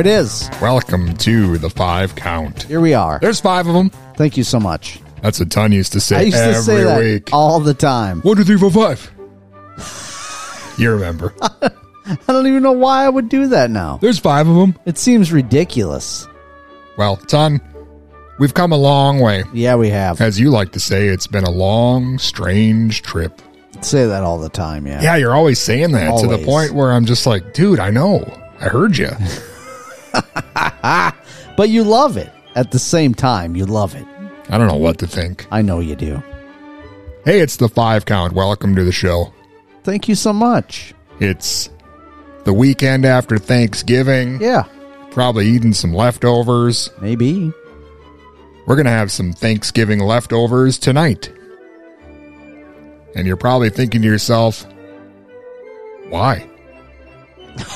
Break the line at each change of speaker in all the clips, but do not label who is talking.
It is.
welcome to the five count.
Here we are.
There's five of them.
Thank you so much.
That's what Ton used to say
I used
every
to say that
week.
all the time.
One, two, three, four, five. you remember?
I don't even know why I would do that now.
There's five of them.
It seems ridiculous.
Well, Ton, we've come a long way.
Yeah, we have.
As you like to say, it's been a long, strange trip.
Say that all the time, yeah.
Yeah, you're always saying that to the
Always.
point where I'm just like, dude, I know. I heard you.
But you love it. At the same time, you love it.
I don't know what to think.
I know you do.
Hey, it's the five count. Welcome to the show.
Thank you so much.
It's the weekend after Thanksgiving.
Yeah,
Probably eating some leftovers.
maybe.
We're going to have some Thanksgiving leftovers tonight. And you're probably thinking to yourself, why?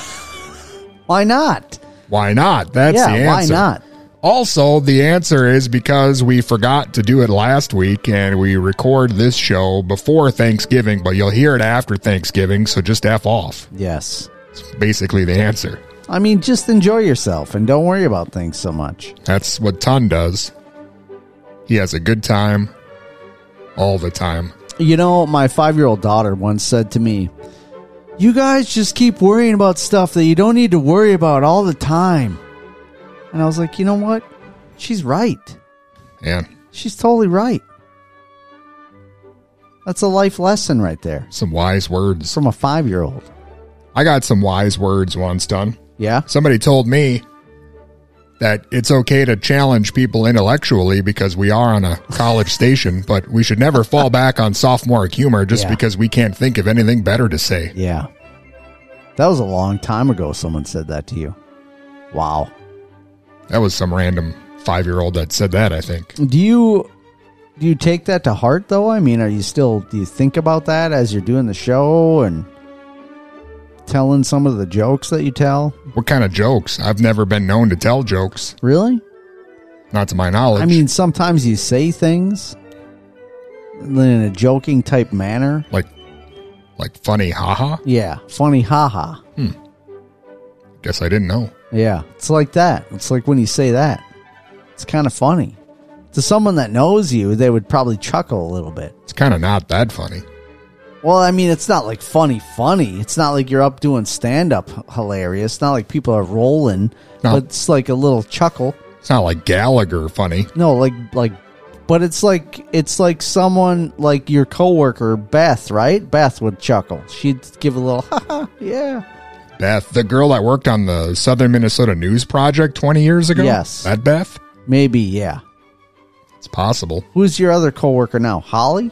Why not?
Why not? That's
yeah,
the answer.
why not?
Also, the answer is because we forgot to do it last week and we record this show before Thanksgiving, but you'll hear it after Thanksgiving, so just F off.
Yes.
It's basically the answer.
I mean, just enjoy yourself and don't worry about things so much.
That's what Ton does. He has a good time all the time.
You know, my five year old daughter once said to me, You guys just keep worrying about stuff that you don't need to worry about all the time. And I was like, You know what? She's right.
And
She's totally right. That's a life lesson right there
some wise words.
from a five year old.
I got some wise words once done.
Yeah?
Somebody told me that it's okay to challenge people intellectually because we are on a college station, but we should never fall back on sophomoric humor just
Yeah.
because we can't think of anything better to say.
Yeah. That was a long time ago someone said that to you. Wow.
That was some random five year old that said that, I think.
Do you do you take that to heart though? I mean, are you still do you think about that as you're doing the show and telling some of the jokes that you tell?
What kind of jokes? I've never been known to tell jokes,
Really?
not to my knowledge.
I mean, sometimes you say things in a joking type manner.
like, like funny, haha.
Yeah, funny haha. Hmm.
Guess I didn't know.
Yeah, it's like that. It's like when you say that. It's kind of funny. To someone that knows you, they would probably chuckle a little bit.
It's kind of not that funny.
Well, I mean, it's not like funny, funny. It's not like you're up doing stand up hilarious. It's not like people are rolling,
No.
but it's like a little chuckle.
It's not like Gallagher funny.
No, like, like, but it's like, it's like someone like your coworker, Beth, right? Beth would chuckle. She'd give a little, ha ha, yeah.
Beth, the girl that worked on the Southern Minnesota News Project 20 years ago?
Yes.
That Beth?
Maybe, yeah.
It's possible.
Who's your other coworker now? Holly?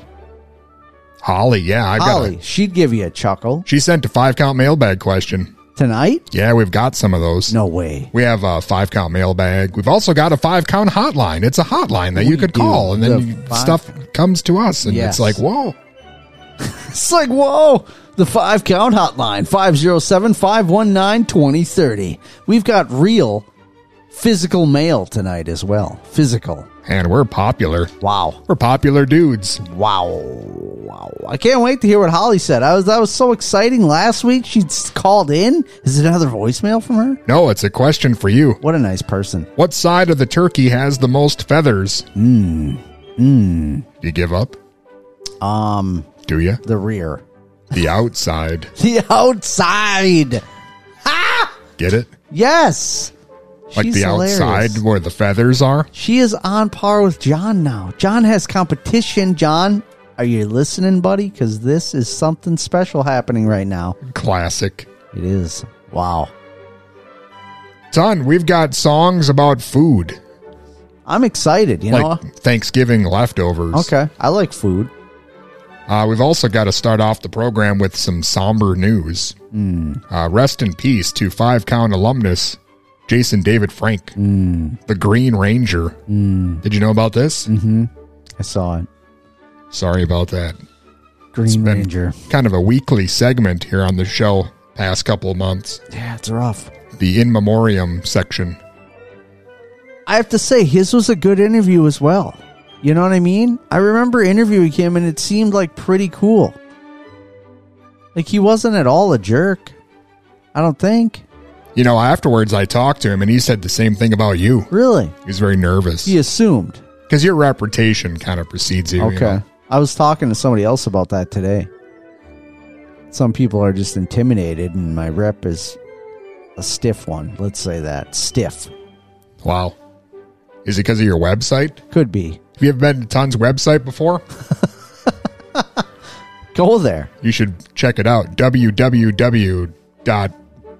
Holly, yeah, I got
Holly.
it.
She'd give you a chuckle.
She sent a five count mailbag question.
Tonight?
Yeah, we've got some of those.
No way.
We have a five count mailbag. We've also got a five count hotline. It's a hotline that you could
do.
call, and then
The
you,
five-
stuff comes to us, and
Yes.
it's like, whoa.
It's like, whoa, the five count hotline, 507 519 2030. We've got real physical male tonight as well. Physical.
And we're popular.
Wow.
We're popular dudes.
Wow. Wow. I can't wait to hear what Holly said. I was that was so exciting last week. She called in. Is it another voicemail from her?
No, it's a question for you.
What a nice person.
What side of the turkey has the most feathers?
Hmm.
Do you give up?
Um,
Do you?
the rear.
The outside.
The outside.
Get it?
Yes.
Like
She's
the
hilarious.
outside where the feathers are?
She is on par with John now. John has competition. John, are you listening, buddy? Because this is something special happening right now.
Classic.
It is. Wow.
Son, we've got songs about food.
I'm excited. You
like
know.
Thanksgiving leftovers.
Okay. I like food.
Uh, we've also got to start off the program with some somber news.
Hmm.
Uh, rest in peace to five count alumnus Jason David Frank,
Hmm.
the Green Ranger. Did you know about this?
Mm-hmm. I saw it.
Sorry about that.
Green Ranger.
Kind of a weekly segment here on the show past couple of months.
Yeah, it's rough.
The in memoriam section.
I have to say, his was a good interview as well. You know what I mean? I remember interviewing him and it seemed like pretty cool. Like he wasn't at all a jerk. I don't think.
You know, afterwards I talked to him and he said the same thing about you.
Really?
He was very nervous
He assumed.
because your reputation kind of precedes you. you
Okay.
know.
I was talking to somebody else about that today. Some people are just intimidated, and my rep is a stiff one. Let's say that. Stiff.
Wow. Is it because of your website?
Could be.
Have you ever been to Ton's website before?
Go there.
You should check it out.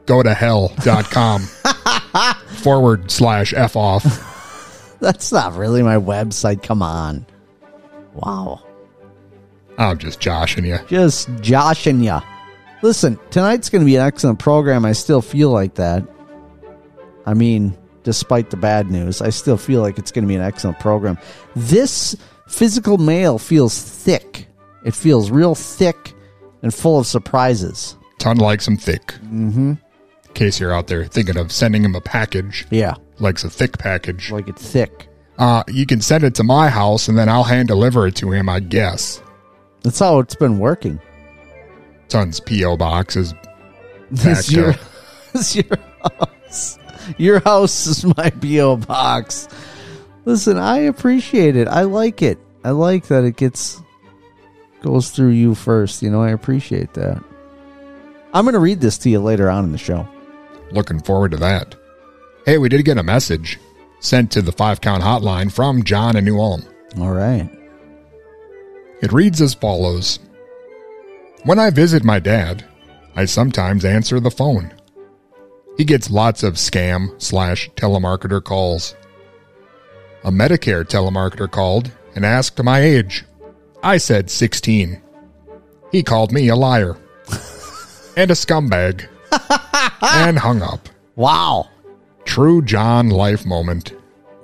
www.gotohell.com forward slash F off.
That's not really my website. Come on. Wow.
I'm just joshing you.
Just joshing you. Listen, tonight's going to be an excellent program. I still feel like that. I mean, despite the bad news, I still feel like it's going to be an excellent program. This physical mail feels thick. It feels real thick and full of surprises.
Ton likes them thick. Mm-hmm. Case you're out there thinking of sending him a package,
Yeah,
likes a thick package.
like it's thick.
Uh, you can send it to my house and then I'll hand deliver it to him, I guess.
That's how it's been working.
Ton's P.O. box is
It's
Back
your,
to-
it's your house. Your house is my PO box. Listen, I appreciate it. I like it. I like that it gets goes through you first. You know, I appreciate that. I'm going to read this to you later on in the show.
Looking forward to that. Hey, we did get a message sent to the five count hotline from John in New Ulm.
All right.
It reads as follows When I visit my dad, I sometimes answer the phone. He gets lots of scam slash telemarketer calls. A Medicare telemarketer called and asked my age. I said 16. He called me a liar and a scumbag and hung up.
Wow.
True John life moment.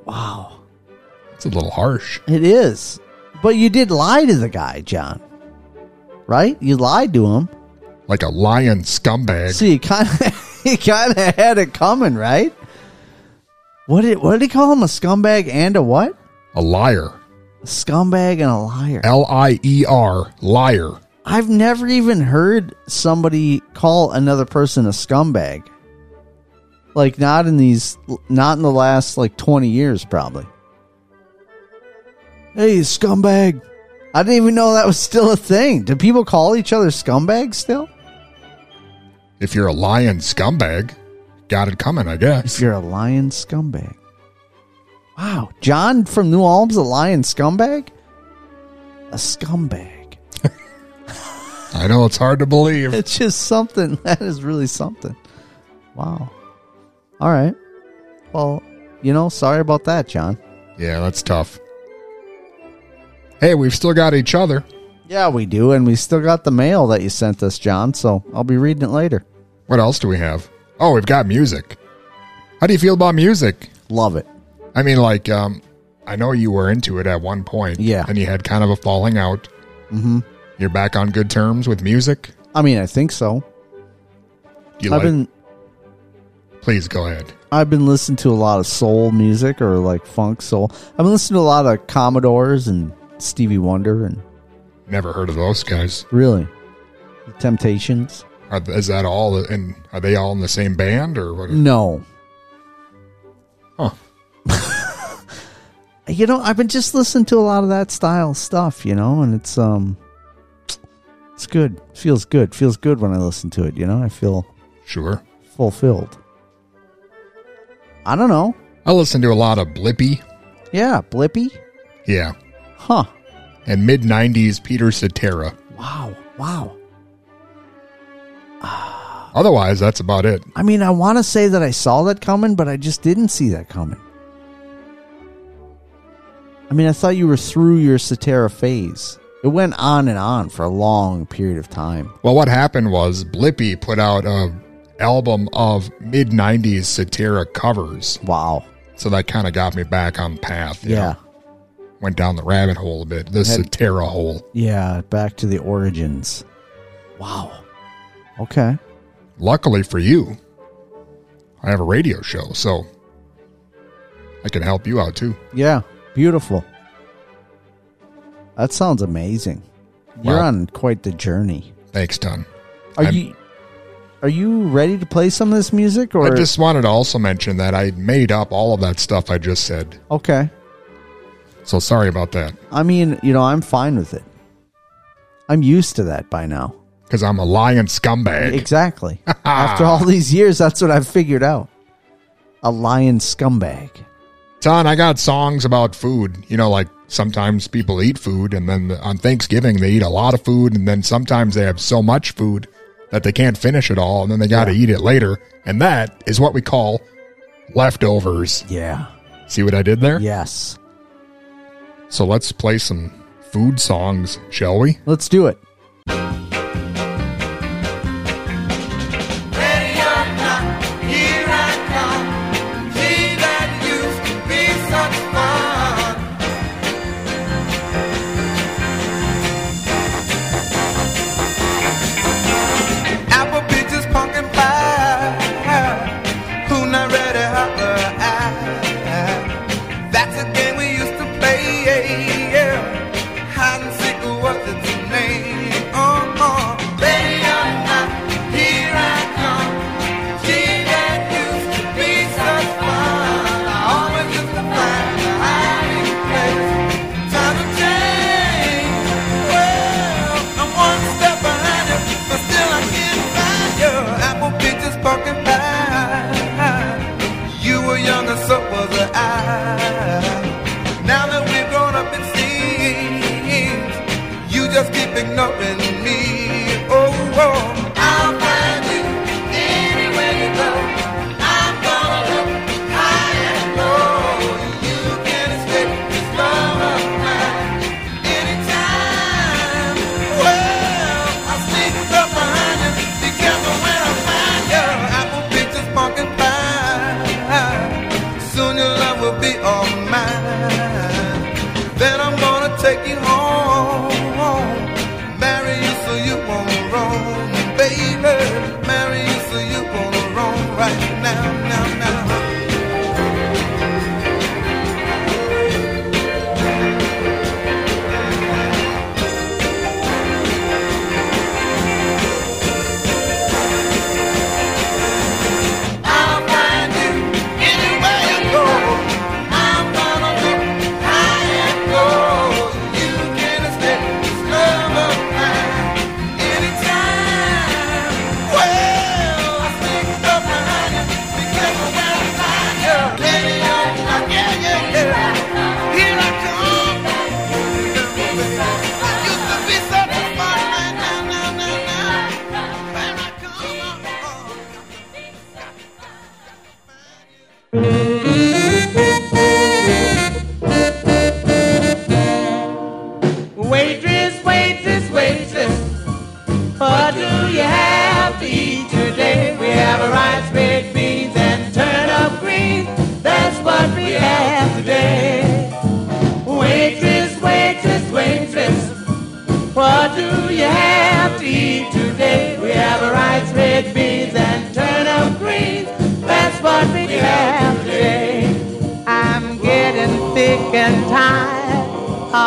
Wow.
It's a little harsh.
It is. But you did lie to the guy, John. Right? You lied to him.
Like a lion scumbag.
So you kind of you kind of had it coming, right? What did what did he call him? A scumbag and a what?
A liar.
A scumbag and a liar.
L I E R. Liar.
I've never even heard somebody call another person a scumbag. Like not in these not in the last like 20 years probably. Hey, scumbag. I didn't even know that was still a thing. Do people call each other scumbags still?
If you're a lion scumbag, got it coming, I guess.
If you're a lion scumbag. Wow. John from New Ulm's a lion scumbag? A scumbag.
I know it's hard to believe.
It's just something. That is really something. Wow. All right. Well, you know, sorry about that, John.
Yeah, that's tough. Hey, we've still got each other.
Yeah, we do. And we still got the mail that you sent us, John. So I'll be reading it later.
What else do we have? Oh, we've got music. How do you feel about music?
Love it.
I mean, like, um, I know you were into it at one point.
Yeah.
And you had kind of a falling out.
hmm
You're back on good terms with music.
I mean, I think so.
You
I've
like
been.
Please go ahead.
I've been listening to a lot of soul music or like funk soul. I've been listening to a lot of Commodores and Stevie Wonder and
Never heard of those guys.
really the Temptations.
Are, is that all? And are they all in the same band or what?
No.
Huh.
You know, I've been just listening to a lot of that style stuff, you know, and it's um it's good. Feels good. Feels good when I listen to it, you know? I feel
Sure.
fulfilled. I don't know.
I listen to a lot of Blippi.
Yeah, Blippi.
Yeah.
Huh.
And mid 90s Peter Cetera.
Wow. Wow.
Otherwise, that's about it.
I mean, I want to say that I saw that coming, but I just didn't see that coming. I mean, I thought you were through your Cetera phase. It went on and on for a long period of time.
Well, what happened was Blippi put out a album of mid 90s Cetera covers.
Wow.
So that kind of got me back on path.
Yeah.
know. Went down the rabbit hole a bit. The
Had-
Cetera hole.
Yeah, back to the origins. Wow. Okay.
Luckily for you, I have a radio show, so I can help you out too.
Yeah, beautiful. That sounds amazing. You're
Well-
on quite the journey.
Thanks, Don.
Are
I'm-
you Are you ready to play some of this music or
I just wanted to also mention that I made up all of that stuff I just said.
Okay.
So sorry about that.
I mean, you know, I'm fine with it. I'm used to that by now.
Because I'm a lying scumbag.
Exactly. After all these years, that's what I've figured out. A lion scumbag.
Ton, I got songs about food. You know, like sometimes people eat food, and then on Thanksgiving they eat a lot of food, and then sometimes they have so much food that they can't finish it all, and then they got to
Yeah.
eat it later. And that is what we call leftovers.
Yeah.
See what I did there?
Yes.
So let's play some food songs, shall we?
Let's do it.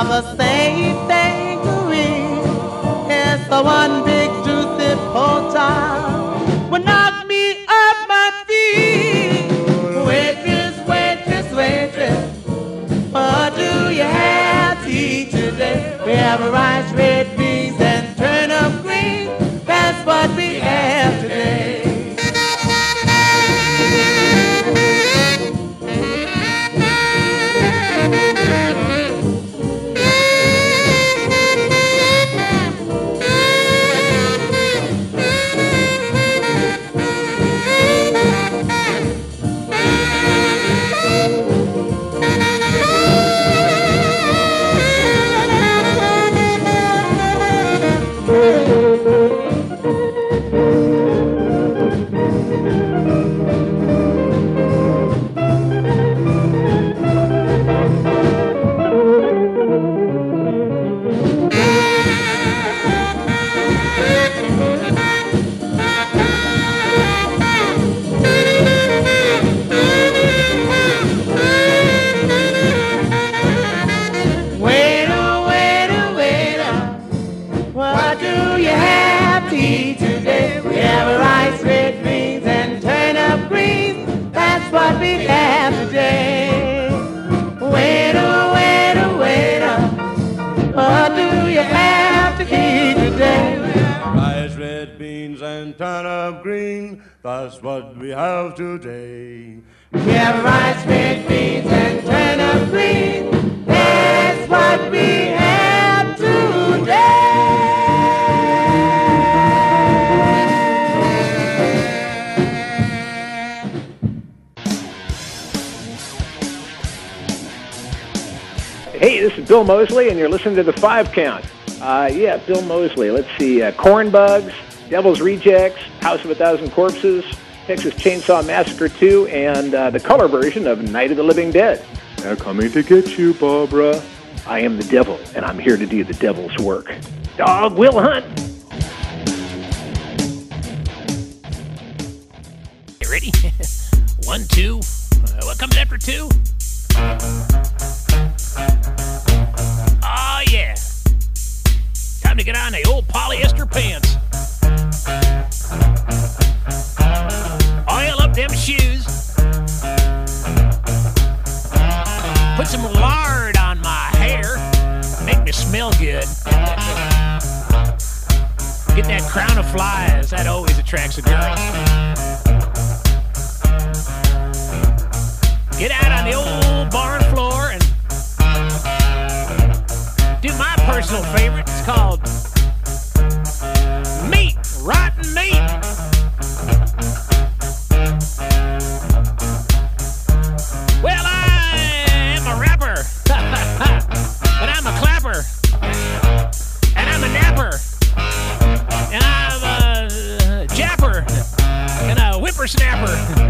of a
thing.
Bill Moseley, and you're listening to the Five Count. Uh, yeah, Bill Moseley. Let's see, uh, Corn Bugs, Devil's Rejects, House of a Thousand Corpses, Texas Chainsaw Massacre 2, and uh, the color version of Night of the Living Dead.
They're coming to get you, Barbara.
I am the devil, and I'm here to do the devil's work. Dog will hunt.
You ready? One, two. Uh, what comes after two? Oh, yeah. Time to get on the old polyester pants them shoes. Put some lard on my hair, make me smell good. Get that crown of flies, that always attracts a girl. Get out on the old barn floor and do my personal favorite. It's called Meat, Rotten Meat. snapper.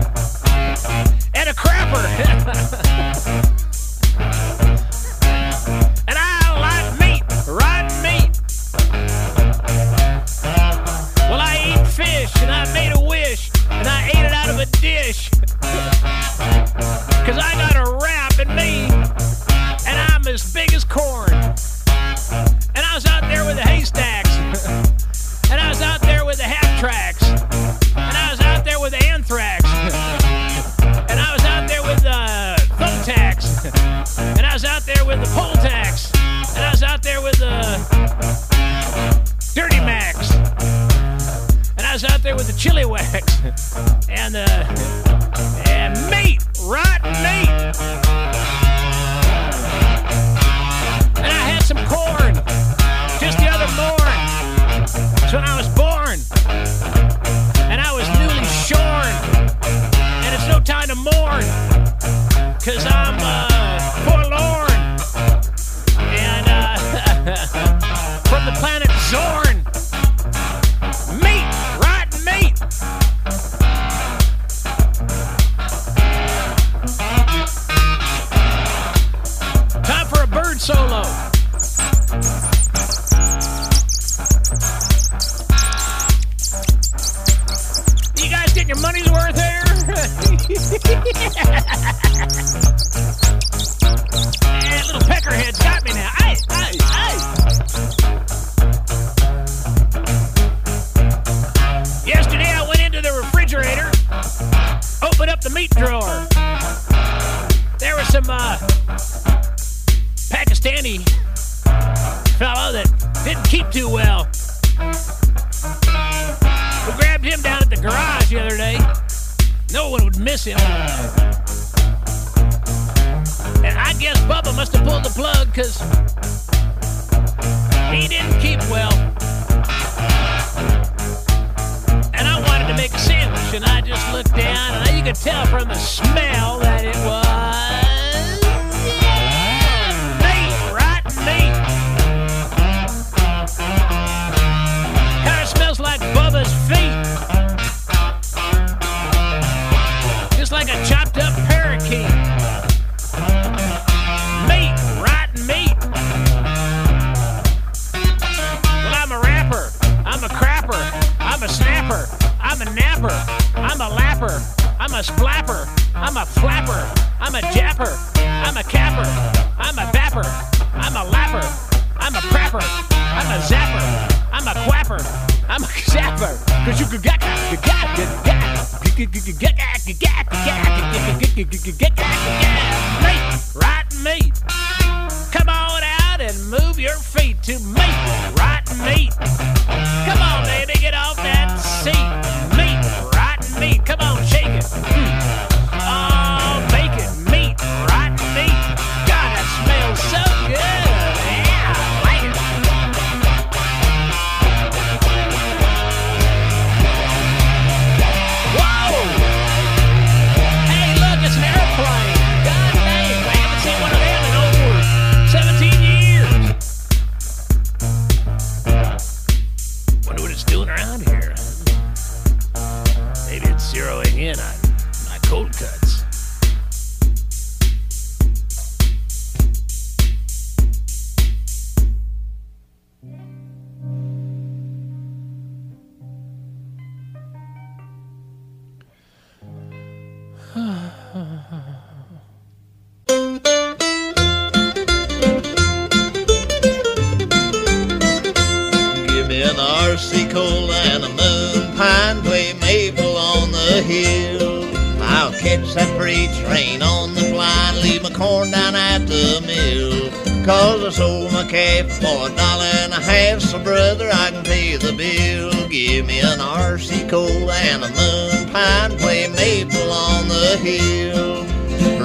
Cause I
sold my calf for a dollar and a half, so brother, I can pay the bill. Give me an RC cola and a Moon Pie, play maple on the hill.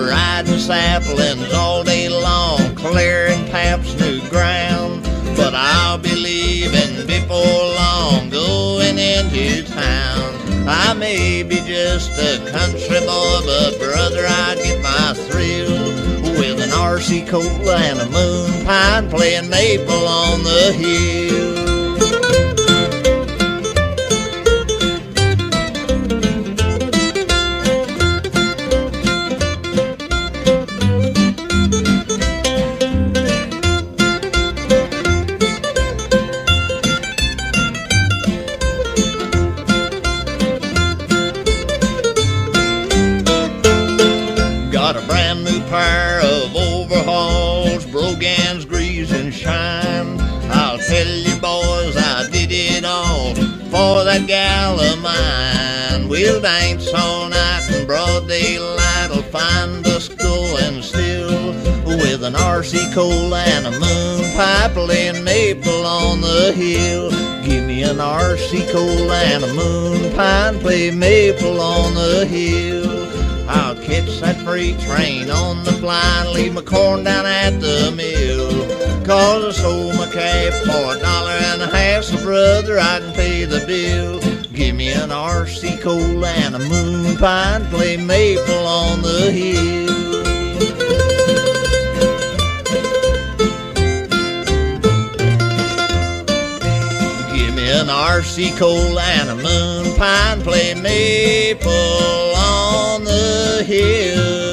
Riding saplings all day long, clearing Pap's new ground. But I'll be leaving before long, going into town. I may be just a country boy, but brother, I get my thrill an RC cola and a Moon Pie playing maple on the hill. We'll dance all night in broad daylight. will find us going still with an RC cola and a Moon Pie playing maple on the hill. Give me an RC cola and a Moon Pie, play maple on the hill. I'll catch that freight train on the blind, leave my corn down at the mill. Cause I sold my calf for a dollar and a half, so brother, I can pay the bill. Give me an RC cola and a Moon Pie, play maple on the hill. Give me an RC cola and a Moon Pie, play maple on the hill.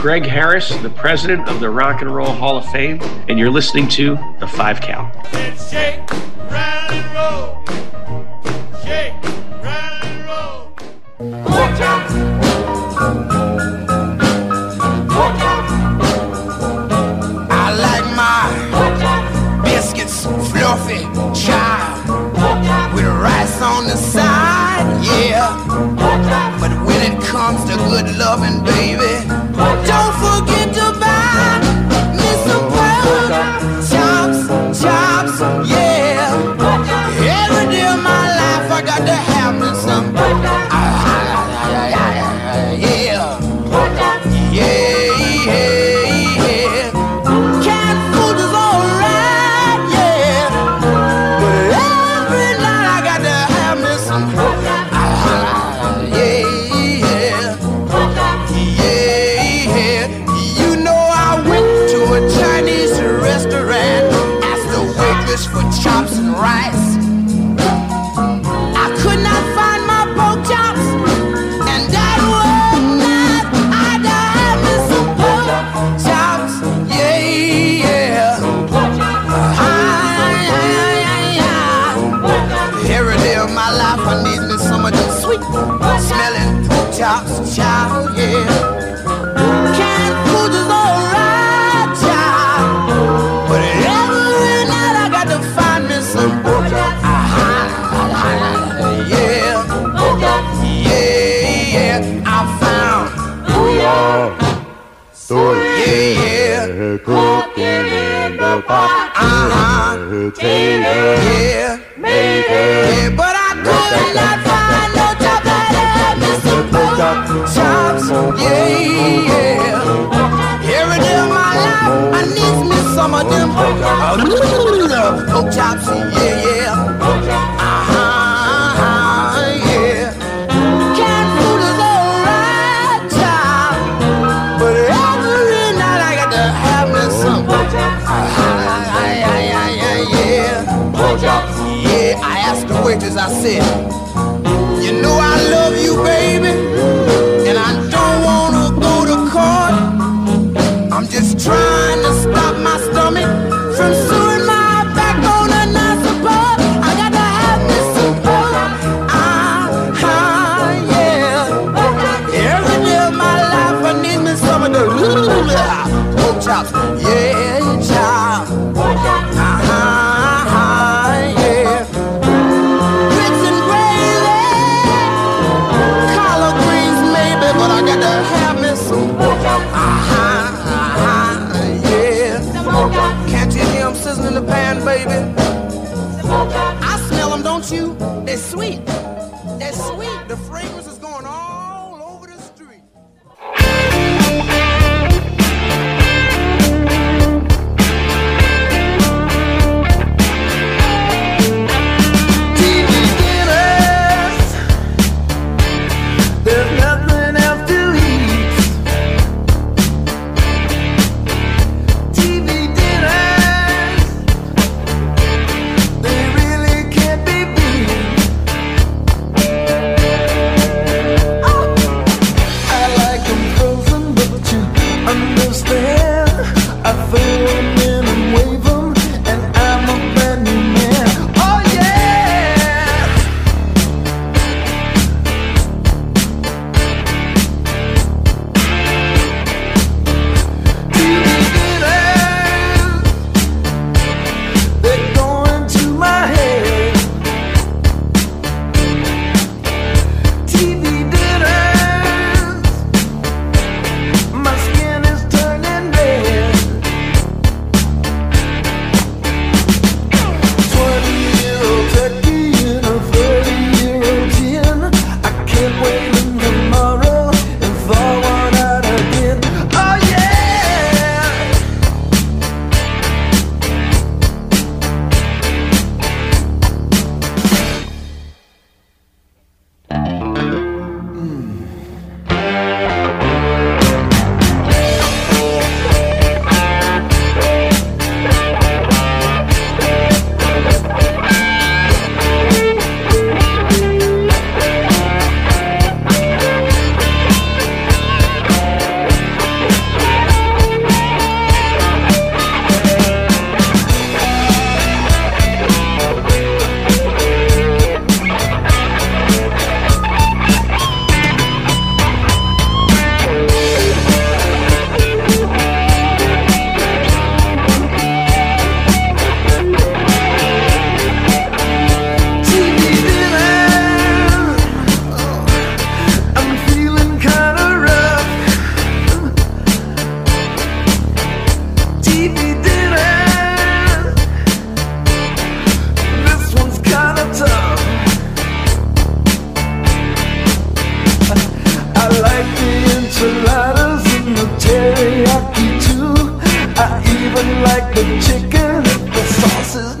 Greg Harris, the president of the Rock and Roll Hall of Fame, and you're listening to The Five Count.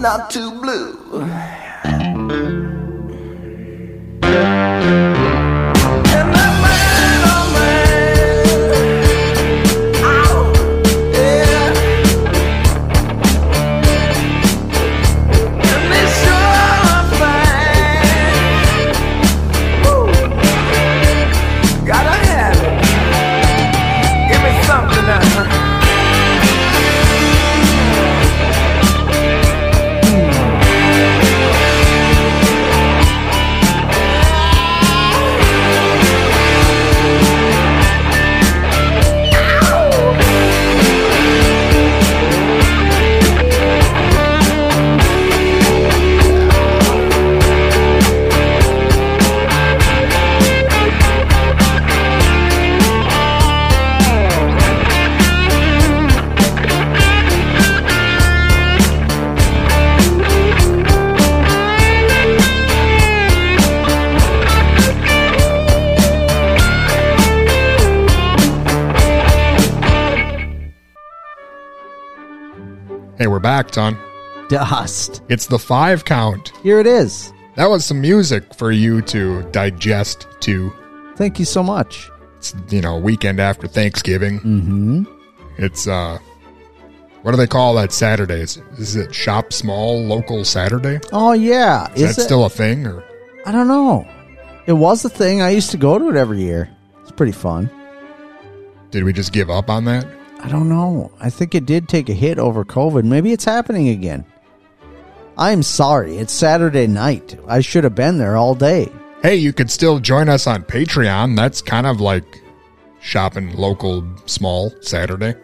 Not too blue.
It's the five count.
Here it is.
That was some music for you to digest to.
Thank you so much.
It's, you know, weekend after Thanksgiving.
Mm-hmm.
It's, uh, what do they call that Saturdays? Is it Shop Small Local Saturday?
Oh yeah.
Is, that
it?
still a thing? Or
I don't know. It was a thing. I used to go to it every year. It's pretty fun.
did we just give up on that?
I don't know. I think it did take a hit over COVID. Maybe it's happening again. I'm sorry. It's Saturday night. I should have been there all day.
Hey, you could still join us on Patreon. That's kind of like shopping local small Saturday.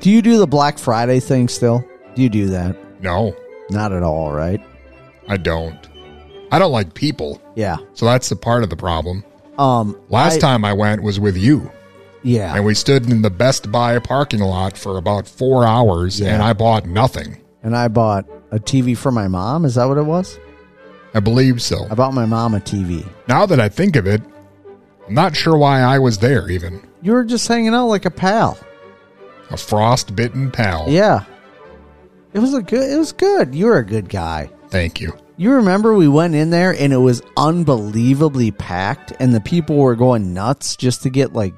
Do you do the Black Friday thing still? Do you do that?
No,
Not at all, right?
I don't. I don't like people.
Yeah.
So that's the part of the problem.
Um
Last
I-
time I went was with you.
Yeah.
And we stood in the Best Buy parking lot for about four hours and I bought nothing.
And I bought a TV for my mom. Is that what it was?
I believe so.
I bought my mom a TV.
Now that I think of it, I'm not sure why I was there even.
You were just hanging out like a pal.
A frostbitten pal.
Yeah. It was a good it was good. You were a good guy.
Thank you.
You remember we went in there and it was unbelievably packed and the people were going nuts just to get like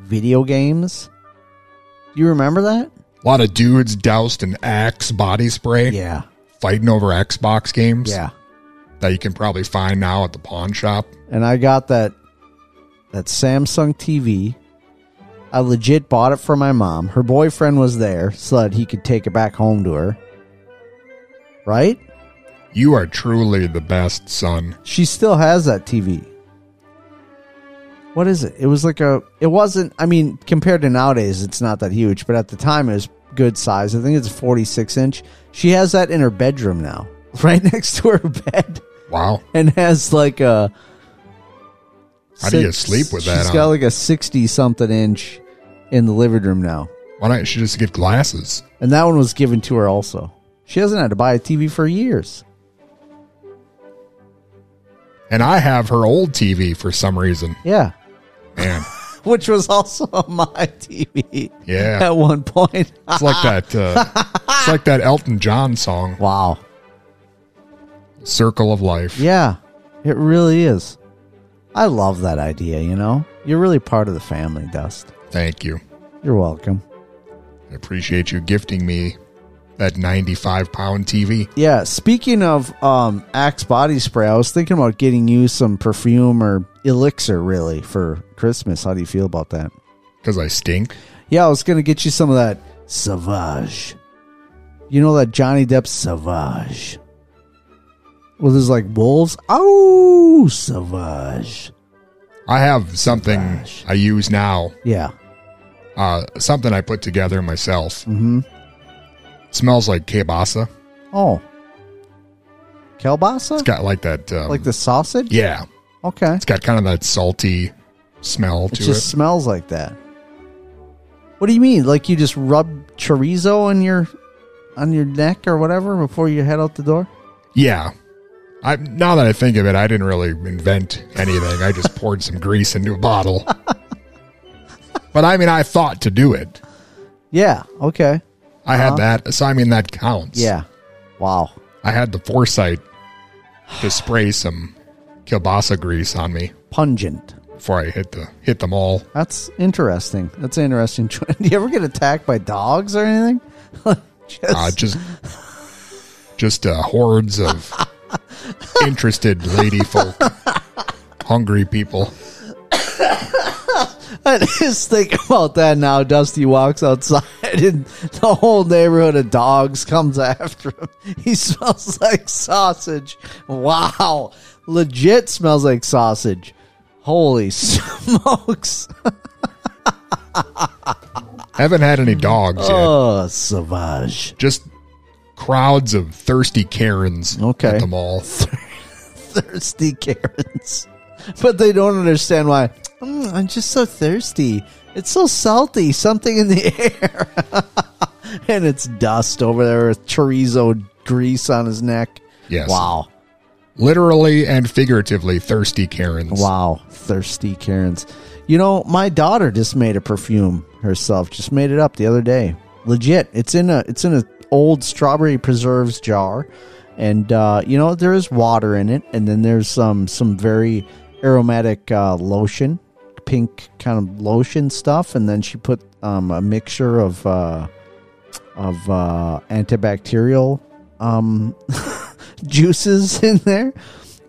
video games? You remember that?
A lot of dudes doused in Axe body spray.
Yeah.
Fighting over Xbox games.
Yeah.
That you can probably find now at the pawn shop.
And I got that that Samsung TV. I legit bought it for my mom. Her boyfriend was there so that he could take it back home to her. Right?
You are truly the best son.
She still has that TV. What is it? It was like a. It wasn't. I mean, compared to nowadays, it's not that huge, but at the time, it was good size. I think it's a 46 inch. She has that in her bedroom now, right next to her bed.
Wow.
And has like a.
How do you sleep with that
She's
on?
got like a 60 something inch in the living room now.
Why don't she just get glasses?
And that one was given to her also. She hasn't had to buy a TV for years.
And I have her old TV for some reason.
Yeah.
Man.
Which was also on my TV.
Yeah.
At one point.
It's like that uh, it's like that Elton John song.
Wow.
Circle of Life.
Yeah, it really is. I love that idea, you know? You're really part of the family, Dust.
Thank you.
You're welcome.
I appreciate you gifting me that 95 pound TV.
Yeah, speaking of um, Axe body spray, I was thinking about getting you some perfume or elixir, really, for Christmas. How do you feel about that?
Because I stink?
Yeah, I was going to get you some of that Sauvage. You know that Johnny Depp Sauvage? Well, there's like wolves. Oh, Sauvage.
I have something I use now.
Yeah.
Uh, something I put together myself.
Mm-hmm.
Smells like kielbasa.
Oh. Kielbasa?
It's got like that. Um,
like the sausage?
Yeah.
Okay.
It's got kind of that salty smell to
It
to
just
it.
smells like that. What do you mean? Like you just rub chorizo on your on your neck or whatever before you head out the door?
Yeah. I now that I think of it, I didn't really invent anything. I just poured some grease into a bottle. but I mean, I thought to do it.
Yeah. Okay.
I had
Uh-huh.
that, so I mean that counts.
Yeah. Wow.
I had the foresight to spray some kielbasa grease on me
Pungent.
before I hit the hit them all.
That's interesting. That's an interesting. Do you ever get attacked by dogs or anything? just,
Uh, just just uh, hordes of interested lady folk, hungry people.
I just think about that now. Dusty walks outside and the whole neighborhood of dogs comes after him. He smells like sausage. Wow. Legit smells like sausage. Holy smokes.
Haven't had any dogs yet.
Oh, Savage.
Just crowds of thirsty Karens
Okay.
at the mall.
Thirsty Karens. But they don't understand why. "Mm, I'm just so thirsty. It's so salty. Something in the air. and it's dust over there with chorizo grease on his neck.
Yes.
Wow.
Literally and figuratively thirsty Karens.
Wow. Thirsty Karens. You know, my daughter just made a perfume herself. Just made it up the other day. Legit. It's in a it's in a old strawberry preserves jar. And uh, you know, there is water in it, and then there's some some very aromatic uh, lotion, pink kind of lotion stuff, and then she put um, a mixture of uh, of uh, antibacterial um, juices in there.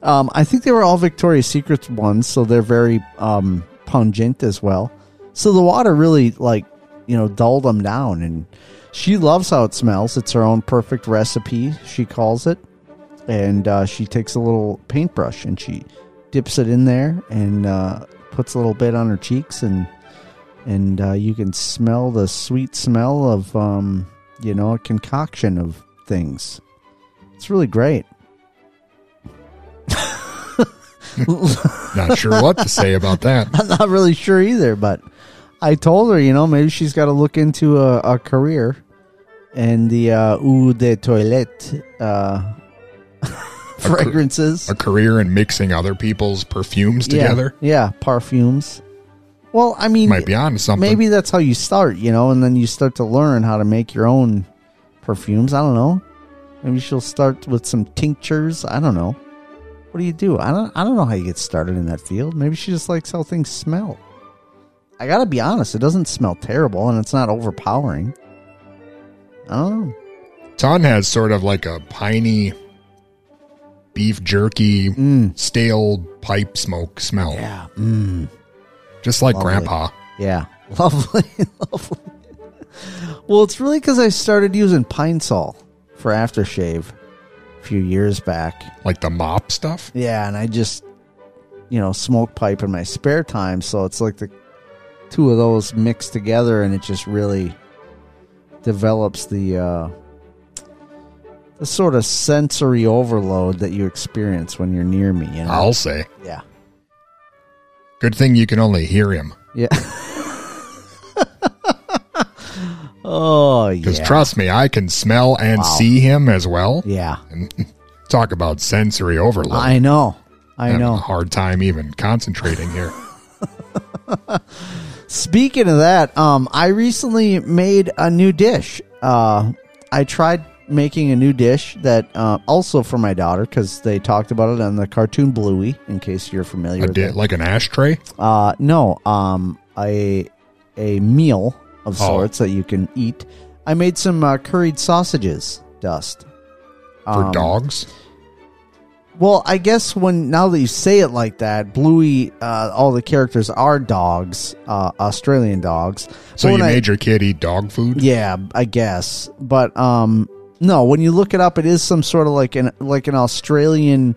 Um, I think they were all Victoria's Secret ones, so they're very um, pungent as well. So the water really, like, you know, dulled them down. And she loves how it smells. It's her own perfect recipe, she calls it. And uh, she takes a little paintbrush and she dips it in there and uh, puts a little bit on her cheeks, and and uh, you can smell the sweet smell of, um, you know, a concoction of things. It's really great.
Not sure what to say about that.
I'm not really sure either, but I told her, you know, maybe she's got to look into a, a career in the uh, eau de toilette uh, fragrances.
A career in mixing other people's perfumes
Yeah,
together.
Yeah, perfumes. Well, I mean,
Might be on something.
Maybe that's how you start, you know, and then you start to learn how to make your own perfumes. I don't know. Maybe she'll start with some tinctures. I don't know. What do you do? I don't. I don't know how you get started in that field. Maybe she just likes how things smell. I gotta be honest. It doesn't smell terrible, and it's not overpowering. I don't know.
Ton has sort of like a piney beef jerky, stale pipe smoke smell.
Yeah. Mm.
Just like
Lovely.
grandpa.
Yeah, lovely, lovely. Well, it's really because I started using Pine Sol for aftershave a few years back.
Like the mop stuff?
Yeah, and I just, you know, smoke pipe in my spare time. So it's like the two of those mixed together, and it just really develops the uh, the sort of sensory overload that you experience when you're near me. You know,
I'll say.
Yeah.
Good thing you can only hear him.
Yeah. oh, yeah.
Because trust me, I can smell and
Wow.
see him as well.
Yeah.
And talk about sensory overload.
I know. I know.
a hard time even concentrating here.
Speaking of that, um, I recently made a new dish. Uh, I tried making a new dish that uh, also for my daughter because they talked about it on the cartoon Bluey. In case you're familiar with it,
like an ashtray?
uh, no, um, a a meal of
Oh.
sorts that you can eat. I made some uh, curried sausages. Dust
For
Um,
dogs?
Well, I guess when now that you say it like that, Bluey, uh, all the characters are dogs, uh, Australian dogs.
So you
when I-
made your kid eat dog food?
yeah, I guess. But um no, when you look it up it is some sort of like an like an Australian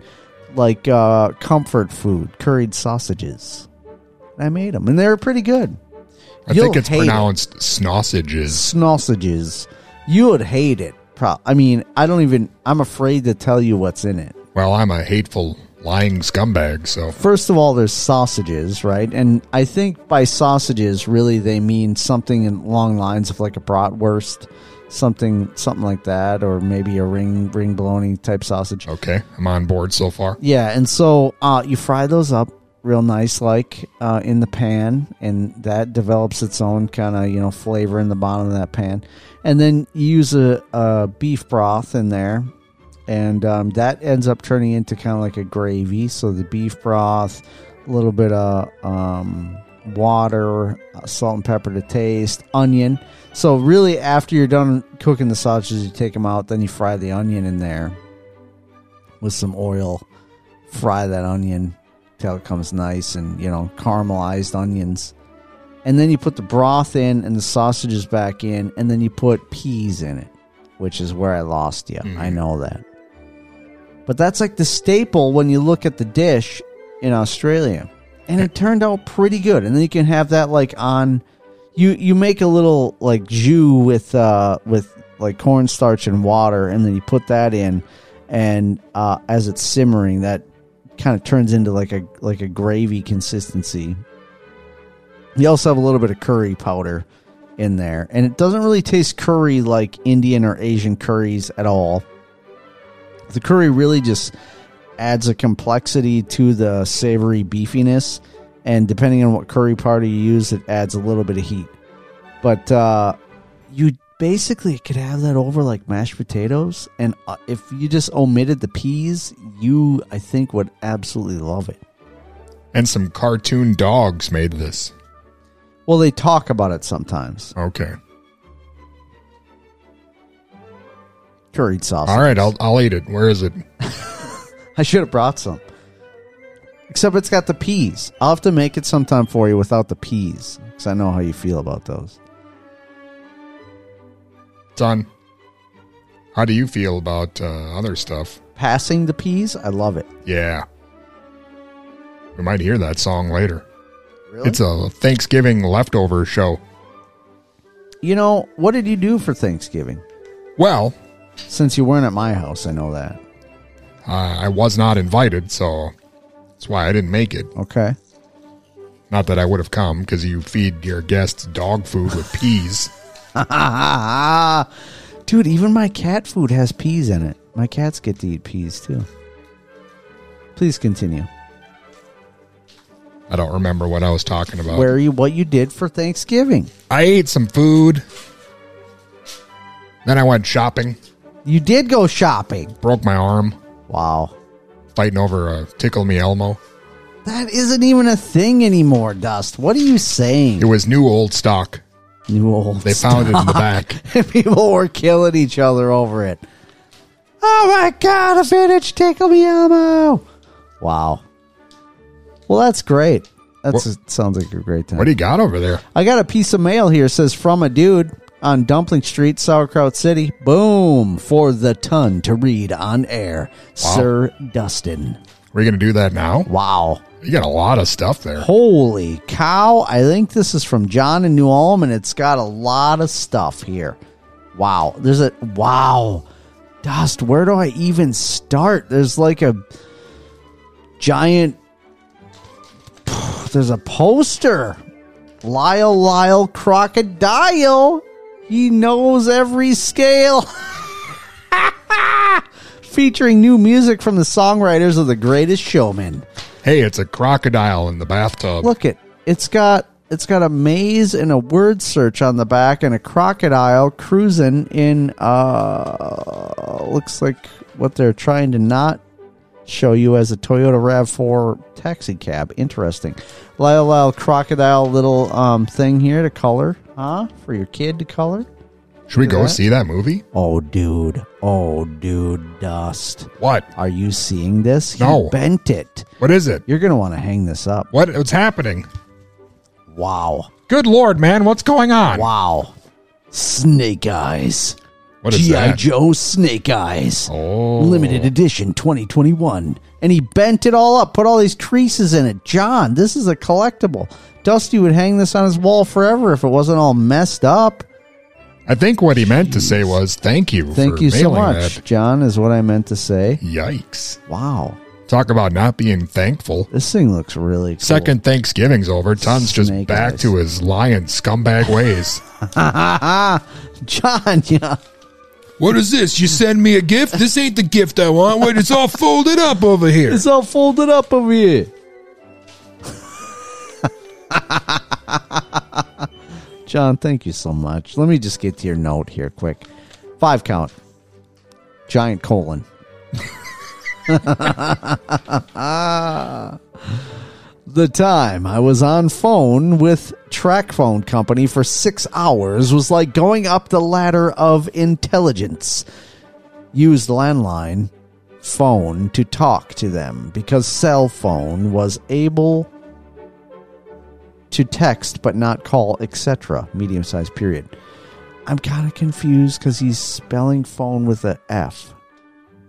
like uh comfort food, curried sausages. I made them and they're pretty good.
I
You'll
think it's
hate it.
pronounced sausages.
Sausages. You would hate it. Pro- I mean, I don't even I'm afraid to tell you what's in it.
Well, I'm a hateful, lying scumbag, so
First of all, there's sausages, right? And I think by sausages, really, they mean something along lines of like a bratwurst, something, something like that, or maybe a ring, ring bologna type sausage.
okay, I'm on board so far.
Yeah, and so uh, you fry those up real nice, like uh, in the pan, and that develops its own kind of you know flavor in the bottom of that pan, and then you use a, a beef broth in there, and um, that ends up turning into kind of like a gravy. So the beef broth, a little bit of um, water, uh, salt and pepper to taste, onion. So really, after you're done cooking the sausages, you take them out, then you fry the onion in there with some oil. Fry that onion till it comes nice and you know caramelized onions, and then you put the broth in and the sausages back in, and then you put peas in it, which is where I lost you. I know that, but that's like the staple when you look at the dish in Australia, and it turned out pretty good. And then you can have that like on. You you make a little like jus with uh with like cornstarch and water, and then you put that in, and uh, as it's simmering, that kind of turns into like a like a gravy consistency. You also have a little bit of curry powder in there, and it doesn't really taste curry like Indian or Asian curries at all. The curry really just adds a complexity to the savory beefiness, and depending on what curry powder you use, it adds a little bit of heat. But uh, you basically could have that over like mashed potatoes, and uh, if you just omitted the peas, you I think would absolutely love it.
And some cartoon dogs made this.
Well, they talk about it sometimes.
Okay.
Curried sauce.
All right, I'll I'll eat it. Where is it?
I should have brought some. Except it's got the peas. I'll have to make it sometime for you without the peas, because I know how you feel about those.
Son, how do you feel about uh, other stuff?
Passing the peas, I love it.
Yeah. We might hear that song later.
Really?
It's a Thanksgiving leftover show.
You know, what did you do for Thanksgiving?
Well,
Since you weren't at my house, I know that.
Uh, I was not invited, so that's why I didn't make it.
Okay.
Not that I would have come because you feed your guests dog food with peas.
Dude, even my cat food has peas in it. My cats get to eat peas too. Please continue.
I don't remember what I was talking about.
Where you what you did for Thanksgiving?
I ate some food. Then I went shopping.
You did go shopping.
Broke my arm.
Wow.
Fighting over a Tickle Me Elmo.
That isn't even a thing anymore, Dust. What are you saying?
It was new old stock.
New old.
They found it in the back.
People were killing each other over it. Oh my god, a vintage Tickle Me Elmo! Wow. Well, that's great.
That
sounds like a great time.
What do you got over there?
I got a piece of mail here. It says from a dude on Dumpling Street, Sauerkraut City. Boom for the ton to read on air, Sir Dustin.
We're going to do that now?
Wow.
You got a lot of stuff there.
Holy cow. I think this is from John in New Ulm, and it's got a lot of stuff here. Wow. There's a. Wow. Dust, where do I even start? There's like a giant. There's a poster. Lyle Lyle Crocodile. He knows every scale. Featuring new music from the songwriters of The Greatest Showman.
Hey, it's a crocodile in the bathtub.
Look it. It's got it's got a maze and a word search on the back and a crocodile cruising in uh looks like what they're trying to not show you as a Toyota RAV4 taxi cab. Interesting. Lyle Lyle crocodile little um thing here to color, huh? For your kid to color.
Should we go
that.
see that movie?
Oh dude. Oh dude, dust.
What?
Are you seeing this? He
No.
bent it.
What is it?
You're gonna want to hang this up.
What? What's happening?
Wow.
Good lord, man, what's going on?
Wow. Snake Eyes.
What is
G.I. Joe Snake Eyes.
Oh.
Limited edition 2021. And he bent it all up, put all these creases in it. John, this is a collectible. Dusty would hang this on his wall forever if it wasn't all messed up.
I think what he meant to say was thank you
Thank you so much,
that.
John, is what I meant to say.
Yikes.
Wow.
Talk about not being thankful.
This thing looks really cool.
Second Thanksgiving's over. Ton's just back
eyes.
to his lying scumbag ways.
John, yeah.
What is this? You send me a gift? This ain't the gift I want. Wait, it's all folded up over here.
It's all folded up over here. John, thank you so much. Let me just get to your note here quick. Five count. Giant colon. the time I was on phone with TracFone Company for six hours was like going up the ladder of intelligence. Used landline phone to talk to them because cell phone was able to text but not call, etc. Medium sized period. I'm kind of confused because he's spelling phone with a F.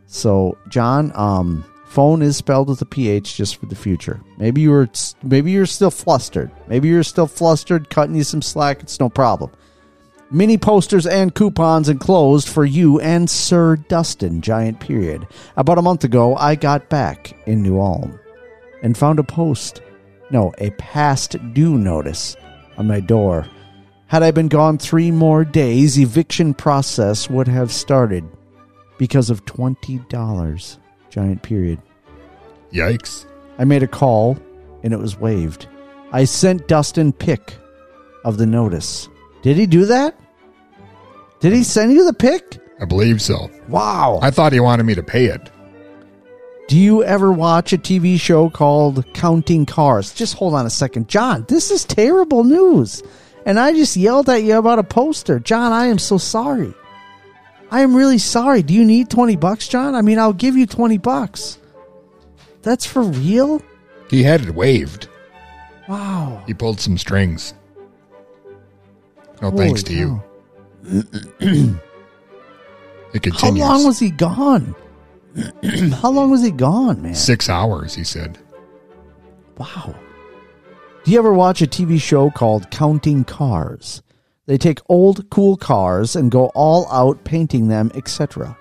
So, John, um, phone is spelled with a PH just for the future. Maybe you were, maybe you're still flustered. Maybe you're still flustered, cutting you some slack. It's no problem. Mini posters and coupons enclosed for you and Sir Dustin, giant period. About a month ago, I got back in New Ulm and found a post, no, a past due notice on my door. Had I been gone three more days, eviction process would have started because of $20, giant period.
Yikes.
I made a call and it was waived. I sent Dustin pic of the notice. Did he do that? Did he send you the pic?
I believe so.
Wow.
I thought he wanted me to pay it.
Do you ever watch a TV show called Counting Cars? Just hold on a second. John, this is terrible news. And I just yelled at you about a poster. John, I am so sorry. I am really sorry. Do you need 20 bucks, John? I mean, I'll give you 20 bucks. That's for real?
He had it waived.
Wow.
He pulled some strings. No
Holy
thanks to you. It continues.
How long was he gone? How long was he gone, man?
Six hours, he said.
Wow. Do you ever watch a TV show called Counting Cars? They take old cool cars and go all out painting them, etc.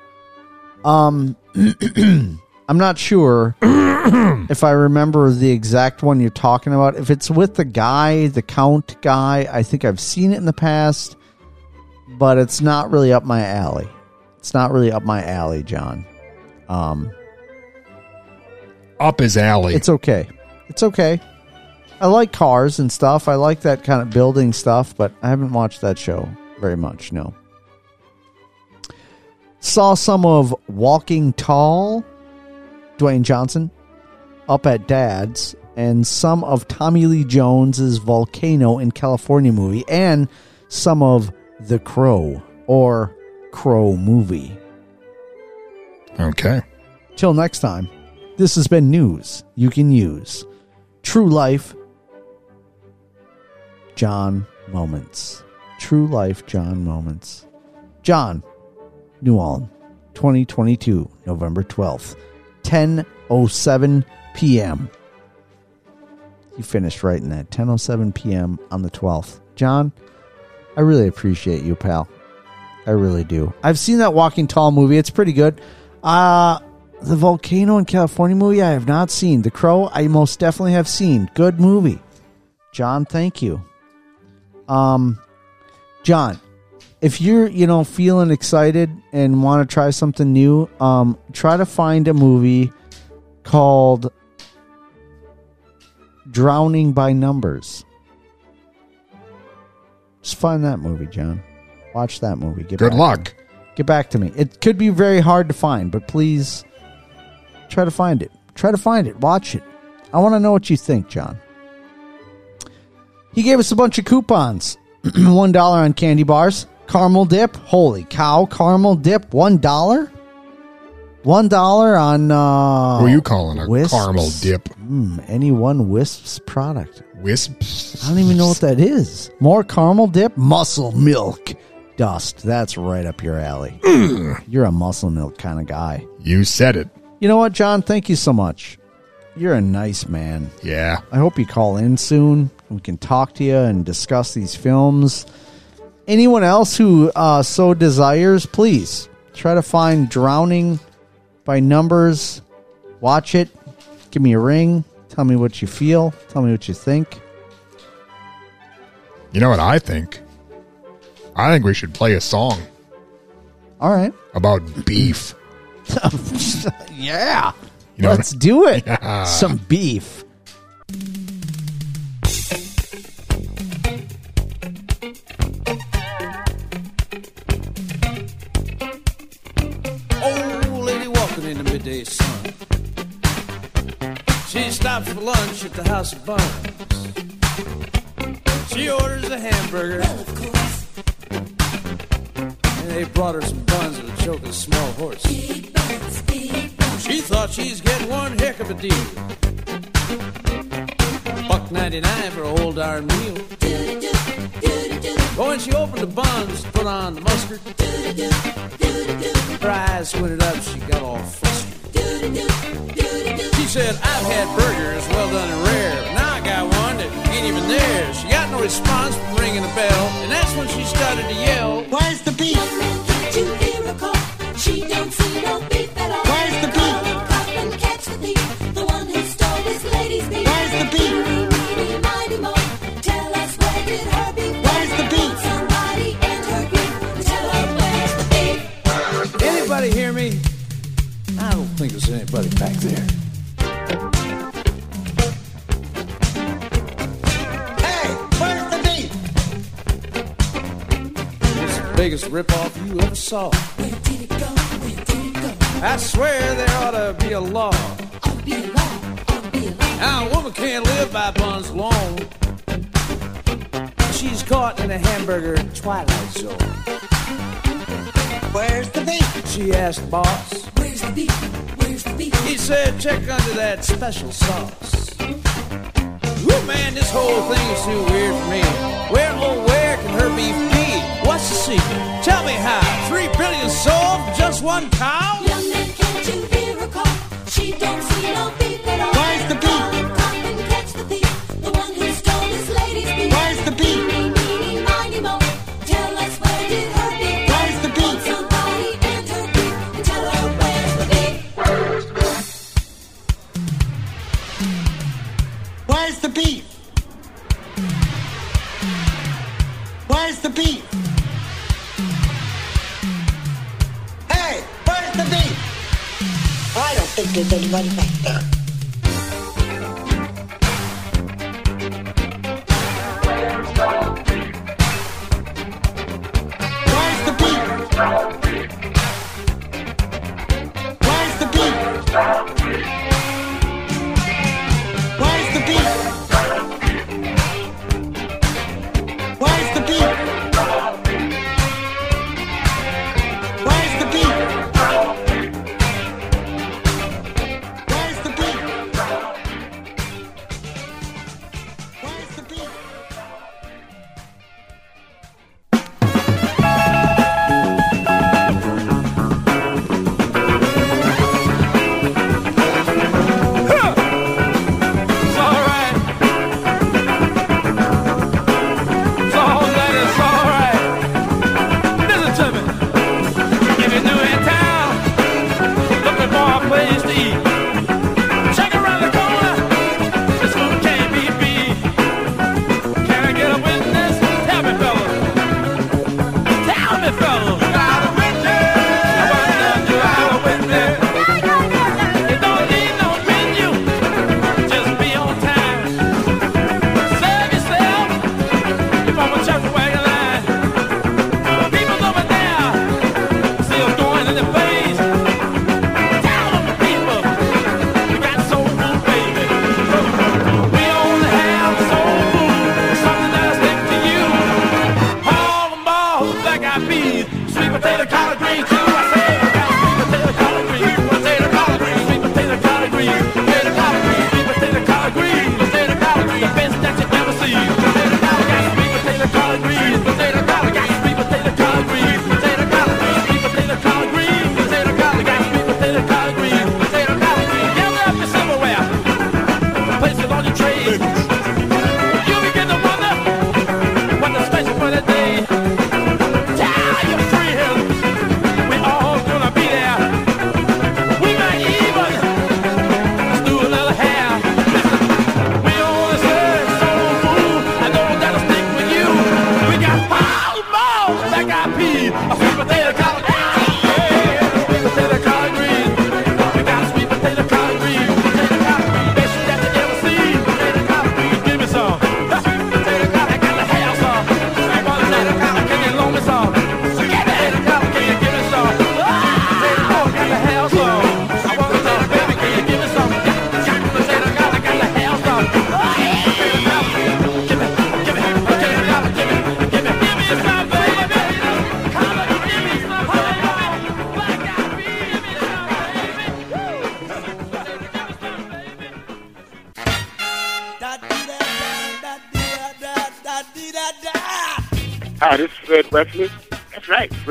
Um I'm not sure if I remember the exact one you're talking about. If it's with the guy, the count guy, I think I've seen it in the past, but it's not really up my alley. It's not really up my alley, John. Um
up his alley.
It's okay. It's okay. I like cars and stuff. I like that kind of building stuff, but I haven't watched that show very much. No. Saw some of Walking Tall, Dwayne Johnson, up at Dad's, and some of Tommy Lee Jones's Volcano in California movie, and some of The Crow or Crow movie.
Okay.
Till next time, this has been news you can use. True life, John Moments. True life, John Moments. John, New Ulm, 2022, November 12th, 10.07 p.m. He finished writing that 10.07 p.m. on the 12th. John, I really appreciate you, pal. I really do. I've seen that Walking Tall movie. It's pretty good. Uh the Volcano in California movie I have not seen. The Crow I most definitely have seen. Good movie. John, thank you. Um John, if you're, you know, feeling excited and want to try something new, um try to find a movie called Drowning by Numbers. Just find that movie, John. Watch that movie. Get
Good luck.
Get back to me. It could be very hard to find, but please try to find it. Try to find it. Watch it. I want to know what you think, John. He gave us a bunch of coupons. One dollar on candy bars. Caramel dip. Holy cow! Caramel dip. One dollar. One dollar on. Uh,
Who are you calling a
Whisps?
caramel dip?
Mm, any one Whisps product.
Whisps.
I don't even know what that is. More caramel dip. Muscle milk dust. That's right up your alley. You're a muscle milk kind of guy.
You said it.
You know what, John? Thank you so much. You're a nice man.
Yeah.
I hope you call in soon. We can talk to you and discuss these films. Anyone else who uh, so desires, please try to find Drowning by Numbers. Watch it. Give me a ring. Tell me what you feel. Tell me what you think.
You know what I think? I think we should play a song
All right.
about beef.
yeah.
You know
Let's
what-
do it.
Yeah.
Some beef.
Old lady walking in the midday sun. She stops for lunch at the House of Buns. She orders a hamburger. And they brought her some buns that a choke a small horse. She thought she's getting one heck of a deal. Buck 99 for a whole darn meal. But when she opened the buns, put on the mustard, her eyes squinted up, she got all flustered. She said, I've had burgers, well done and rare. but Now I got one that ain't even there. She got no response from ringing the bell, and that's when she started to yell, Where's the beef? Anybody back there. Hey, where's the beef? It's the biggest ripoff you ever saw.
Where did it go? Where did it go?
I swear there ought to be a law.
To be a law. To be a law.
Now, a woman can't live by buns alone. She's caught in a hamburger twilight zone. Where's the beef? She asked boss.
Where's the beef?
He said, check under that special sauce. Ooh, man, this whole thing is too weird for me. Where, oh, where can her beef be? What's the secret? Tell me how. Three billion sold just one cow?
Young man, can't you hear her call? She don't see no
the
beat?
Where's the beat? Hey, where's the beat?
I don't think there's anybody back there.
Where's the beat? Where's the beat?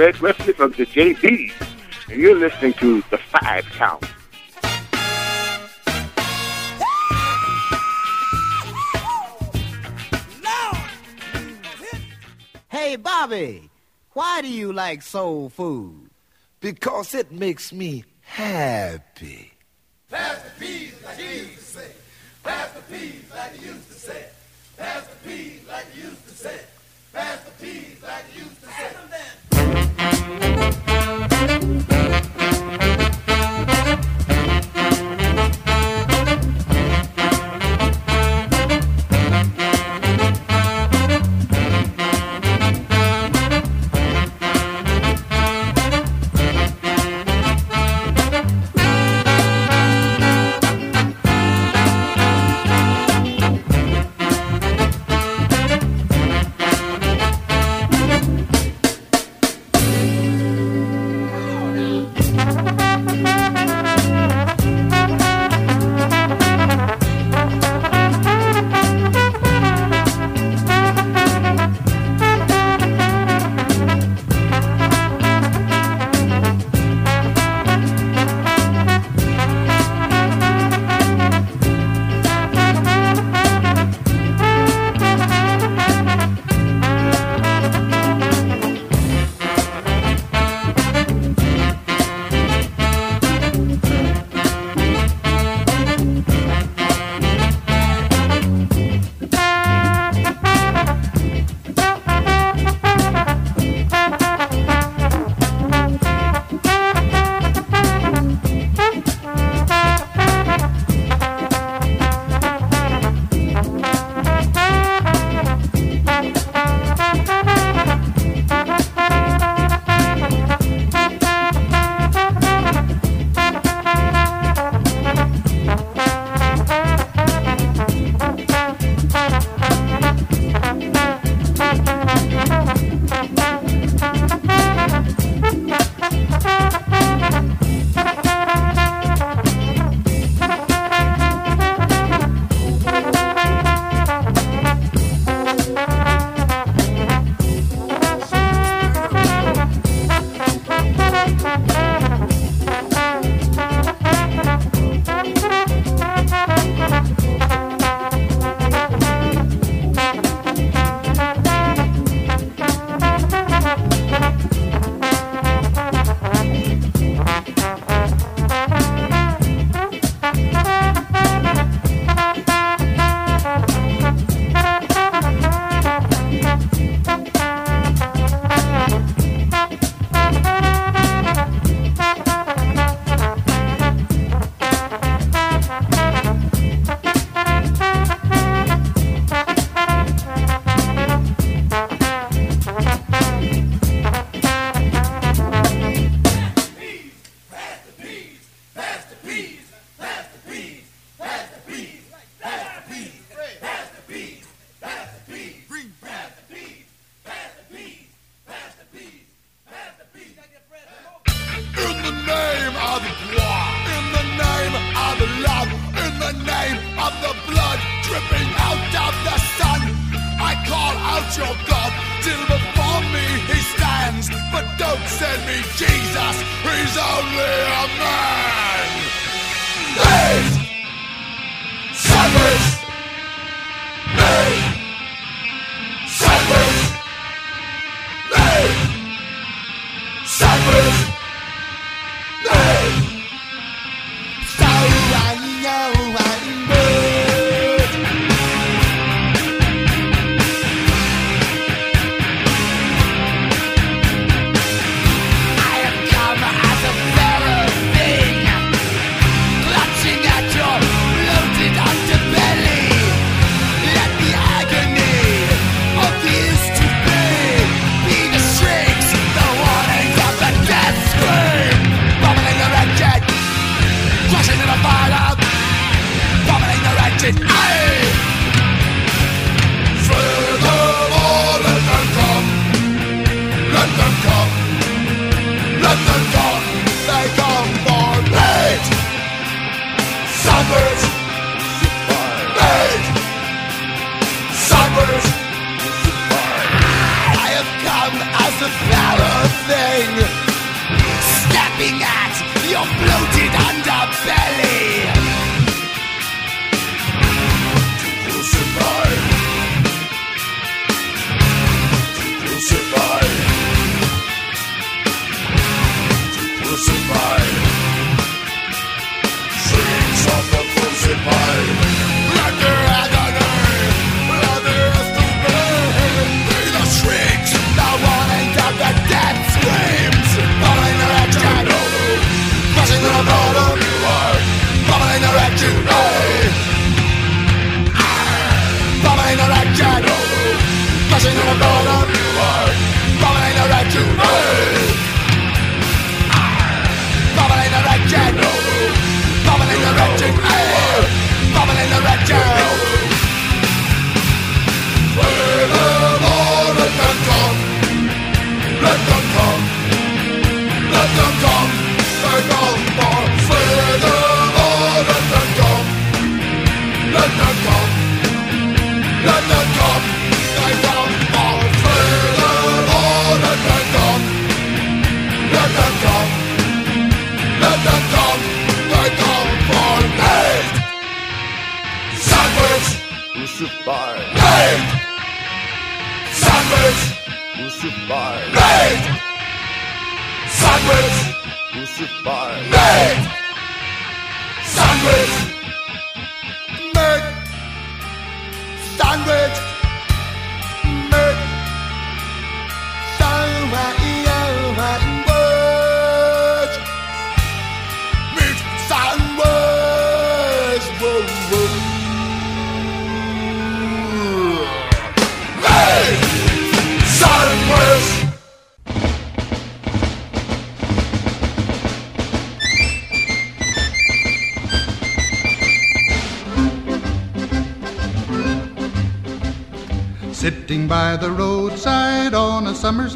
Red Wrestling from the JBs, and you're listening to The Five Count.
Hey, Bobby, why do you like soul food?
Because it makes me happy.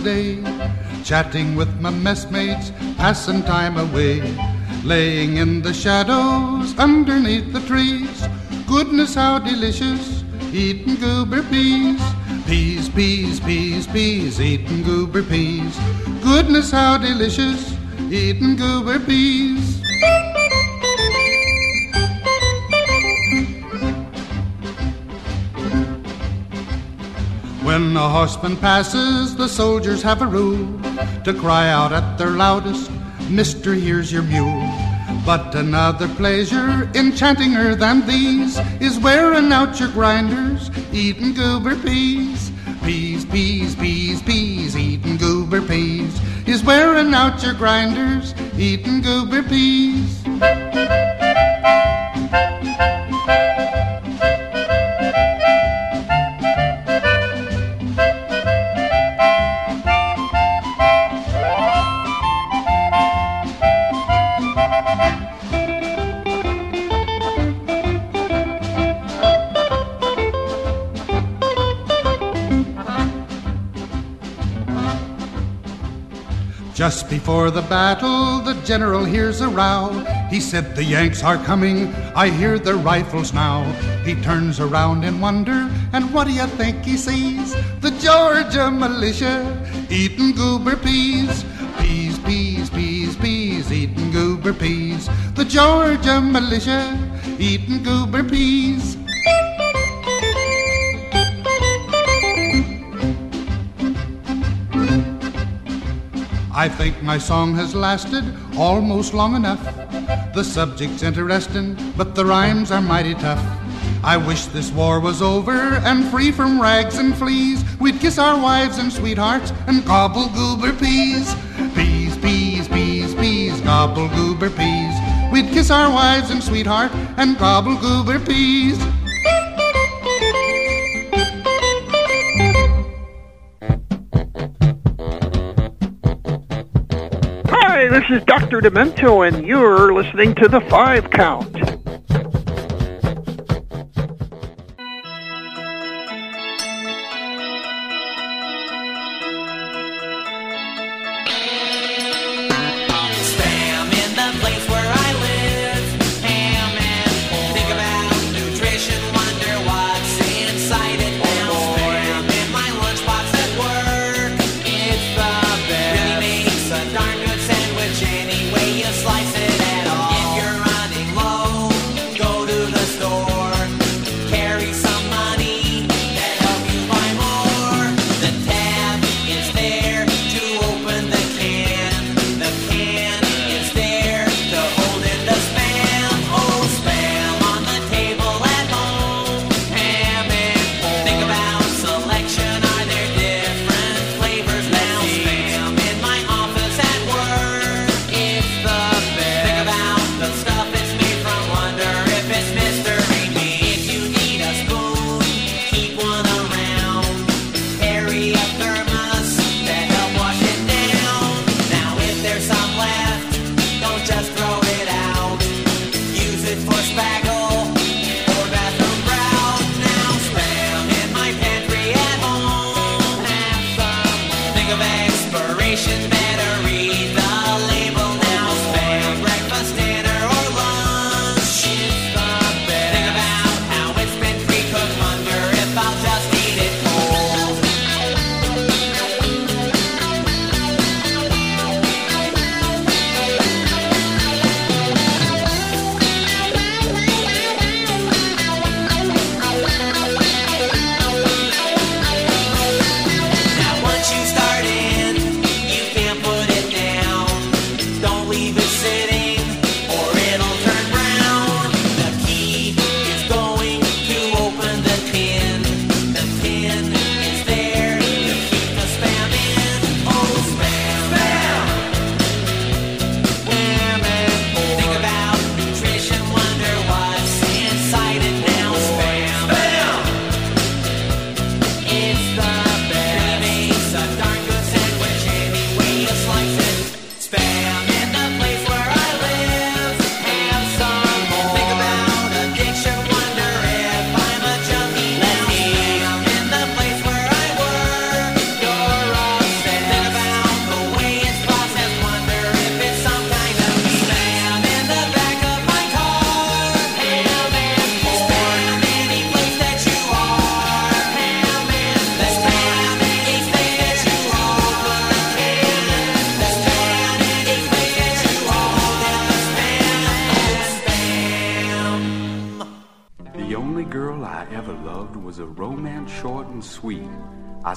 Day, chatting with my messmates, passing time away, laying in the shadows underneath the trees. Goodness, how delicious, eating goober peas. Peas, peas, peas, peas, eating goober peas. Goodness, how delicious, eating goober peas. When a horseman passes, the soldiers have a rule to cry out at their loudest, Mister, here's your mule. But another pleasure enchantinger than these is wearing out your grinders, eating goober peas. Peas, peas, peas, peas, eating goober peas is wearing out your grinders, eating goober peas. Just before the battle, the general hears a row. He said, The Yanks are coming, I hear their rifles now. He turns around in wonder, and what do you think he sees? The Georgia militia eating goober peas. Peas, peas, peas, peas, eating goober peas. The Georgia militia eating goober peas. I think my song has lasted almost long enough. The subject's interesting, but the rhymes are mighty tough. I wish this war was over and free from rags and fleas. We'd kiss our wives and sweethearts and gobble goober peas. Peas, peas, peas, peas, gobble goober peas. We'd kiss our wives and sweetheart and gobble goober peas.
This is Dr. Demento, and you're listening to The Five Count.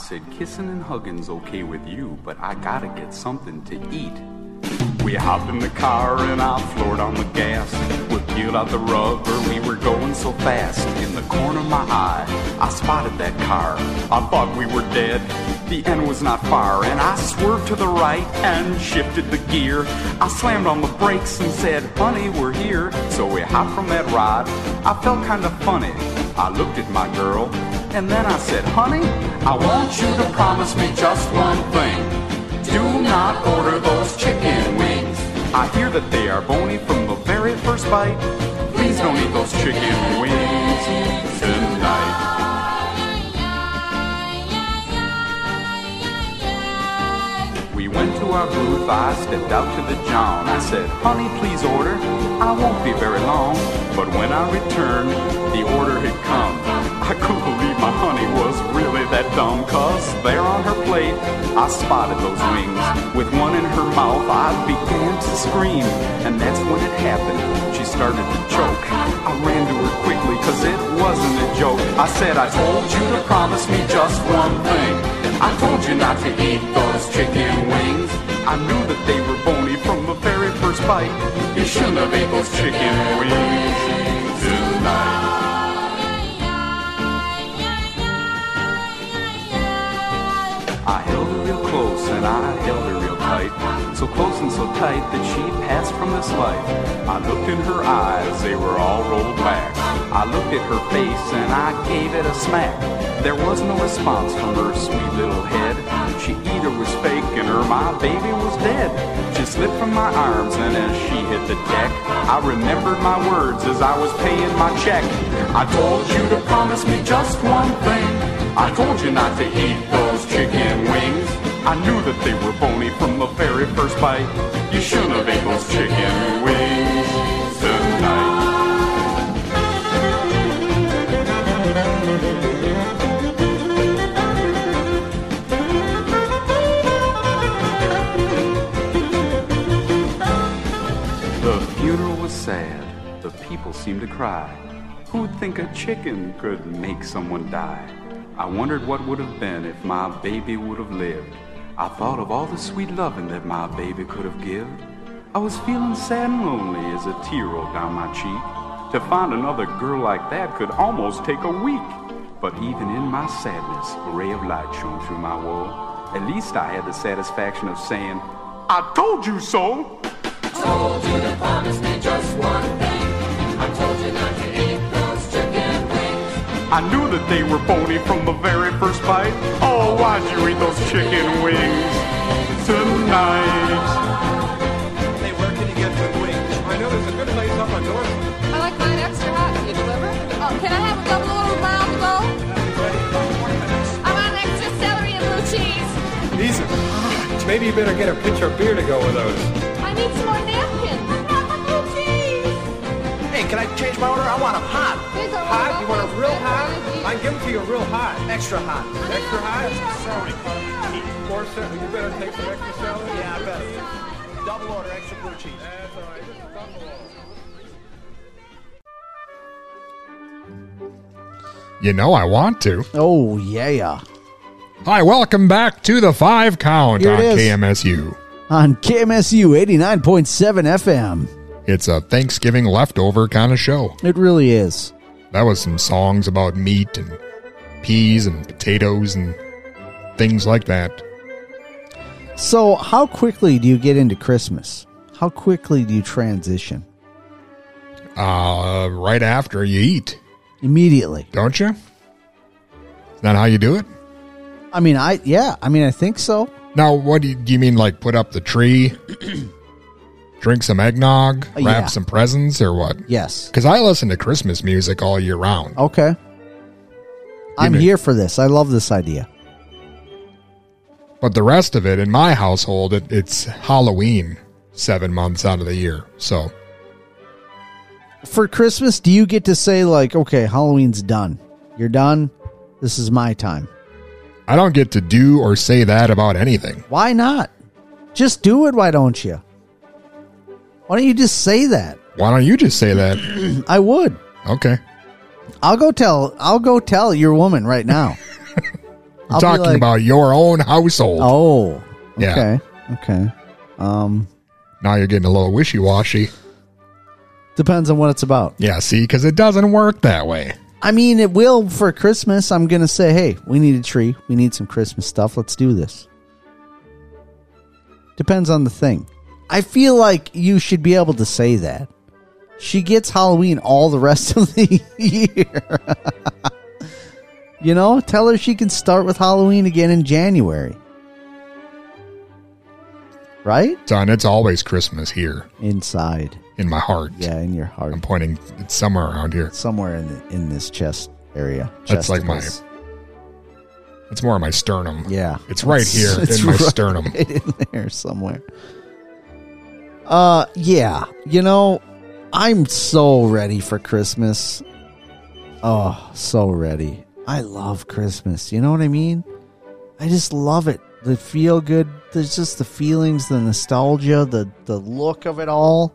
Said, kissing and hugging's okay with you, but I gotta get something to eat. We hopped in the car and I floored on the gas. We peeled out the rubber, we were going so fast. In the corner of my eye, I spotted that car. I thought we were dead. The end was not far, and I swerved to the right and shifted the gear. I slammed on the brakes and said, Honey, we're here. So we hopped from that ride. I felt kind of funny. I looked at my girl, and then I said, Honey, I want you to promise me just one thing. Do not order those chicken wings. I hear that they are bony from the very first bite. Please don't eat those chicken wings tonight. We went to our booth, I stepped out to the John. I said, honey, please order. I won't be very long. But when I returned, the order had come. I couldn't believe my honey was really that dumb, cause there on her plate, I spotted those wings. With one in her mouth, I began to scream. And that's when it happened. She started to choke. I ran to her quickly, cause it wasn't a joke. I said, I told you to promise me just one thing. I told you not to eat those chicken wings. I knew that they were bony from the very first bite. You shouldn't have ate those chicken wings tonight. I held her real close and I held her real tight. So close and so tight that she passed from this life. I looked in her eyes, they were all rolled back. I looked at her face and I gave it a smack. There was no response from her sweet little head. She either was faking or my baby was dead. She slipped from my arms and as she hit the deck, I remembered my words as I was paying my check. I told you to promise me just one thing. I told you not to eat those chicken wings. I knew that they were bony from the very first bite. You shouldn't have ate those chicken wings tonight. The funeral was sad. The people seemed to cry. Who'd think a chicken could make someone die? I wondered what would have been if my baby would have lived. I thought of all the sweet loving that my baby could have given. I was feeling sad and lonely as a tear rolled down my cheek. To find another girl like that could almost take a week. But even in my sadness, a ray of light shone through my woe. At least I had the satisfaction of saying, I told you so.
Told you to promise me just one thing. I
knew that they were bony from the very first bite. Oh, why'd you eat those chicken wings tonight?
Hey, where can you get good wings? I know there's a good place up on North.
I like mine extra hot. Can you deliver? Oh, can I have a double order with mild to go? I want extra celery and blue cheese.
These are. Maybe you better get a pitcher of beer to go with those.
I need some more napkins. Blue cheese.
Hey, can I change my order? I want them hot. Hot? I can give them to you real hot. Extra hot. Extra hot? Sorry. More celery. You better take some extra celery. Yeah, I better. Double order, extra blue cheese. That's all right. Just a double order.
You know I want to.
Oh, yeah.
Hi, welcome back to the five count
Here
on. KMSU.
On KMSU 89.7 FM.
It's a Thanksgiving leftover kind of show.
It really is.
That was some songs about meat and peas and potatoes and things like that.
So, how quickly do you get into Christmas? How quickly do you transition?
Uh, right after you eat,
Immediately.
don't you? Is that how you do it?
I mean, I yeah, I mean, I think so.
Now, what do you, do you mean? Like put up the tree, drink some eggnog,
oh,
wrap
yeah.
some presents, or what?
Yes.
Because I listen to Christmas music all year round.
Okay. I'm here for this. I love this idea.
But the rest of it in my household, it, it's Halloween seven months out of the year. So
For Christmas, do you get to say like, okay, Halloween's done. You're done. This is my time.
I don't get to do or say that about anything.
Why not? Just do it. Why don't you? Why don't you just say that?
Why don't you just say that?
I would.
Okay.
I'll go tell. I'll go tell your woman right now.
I'm
I'll be
talking
like-
about your own household.
Oh,
Yeah.
okay, okay. Um,
Now you're getting a little wishy washy.
depends on what it's about.
Yeah, see, because it doesn't work that way.
I mean, it will for Christmas. I'm gonna say, hey, we need a tree. We need some Christmas stuff. Let's do this. Depends on the thing. I feel like you should be able to say that. She gets Halloween all the rest of the year. you know, tell her she can start with Halloween again in January. Right?
Son, it's always Christmas here
Inside.
in my heart.
Yeah, in your heart.
I'm pointing it's somewhere around here.
Somewhere in the, in this chest area.
That's like my. It's more my sternum.
Yeah.
It's right here
It's
in my
right
sternum.
in there somewhere. Uh yeah. You know, I'm so ready for Christmas. Oh, so ready. I love Christmas. You know what I mean? I just love it. The feel good, there's just the feelings, the nostalgia, the the look of it all.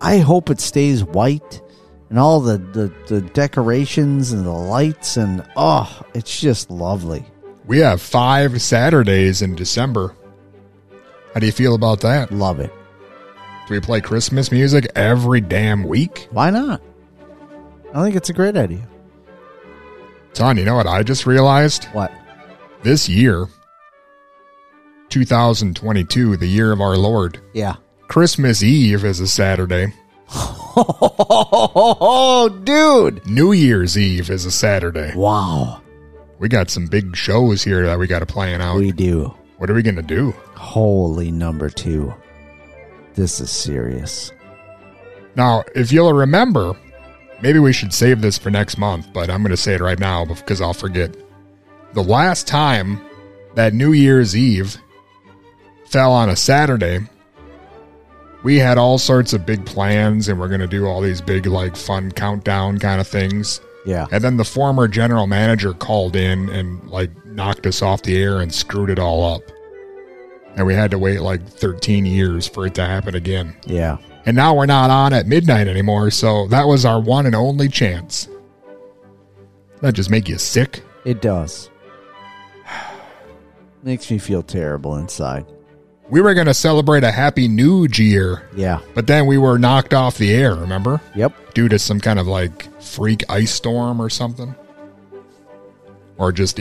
I hope it stays white and all the the, the decorations and the lights and oh, it's just lovely.
We have five Saturdays in December. How do you feel about that?
Love it.
Do we play Christmas music every damn week?
Why not? I think it's a great idea.
Son, you know what I just realized?
What?
This year, 2022, the year of our Lord,
Yeah.
Christmas Eve is a Saturday.
Oh, dude.
New Year's Eve is a Saturday.
Wow.
We got some big shows here that we got to plan out.
We do.
What are we going to do?
Holy number two. This is serious.
Now, if you'll remember, maybe we should save this for next month, but I'm going to say it right now because I'll forget. The last time that New Year's Eve fell on a Saturday, we had all sorts of big plans and we're going to do all these big, like, fun countdown kind of things.
Yeah.
And then the former general manager called in and, like, knocked us off the air and screwed it all up. And we had to wait like 13 years for it to happen again.
Yeah.
And now we're not on at midnight anymore, so that was our one and only chance. That just make you sick?
It does. Makes me feel terrible inside.
We were going to celebrate a happy new year,
Yeah.
but then we were knocked off the air, remember?
Yep.
Due to some kind of like freak ice storm or something. Or just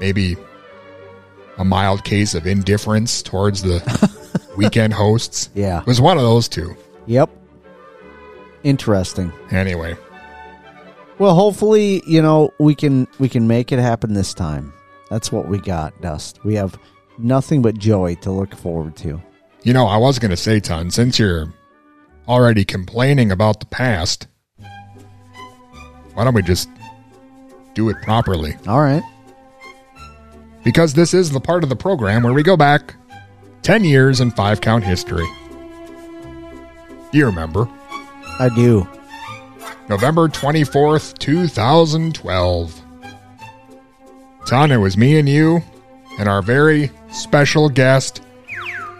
maybe a mild case of indifference towards the weekend hosts.
Yeah.
It was one of those two.
Yep. Interesting.
Anyway,
Well, hopefully, you know, we can we can make it happen this time. That's what we got, Dust. We have nothing but joy to look forward to.
You know, I was going to say, Ton, since you're already complaining about the past, why don't we just do it properly?
All right.
Because this is the part of the program where we go back 10 years in five count history. You remember.
I do.
November 24th, 2012. Ton, it was me and you and our very special guest,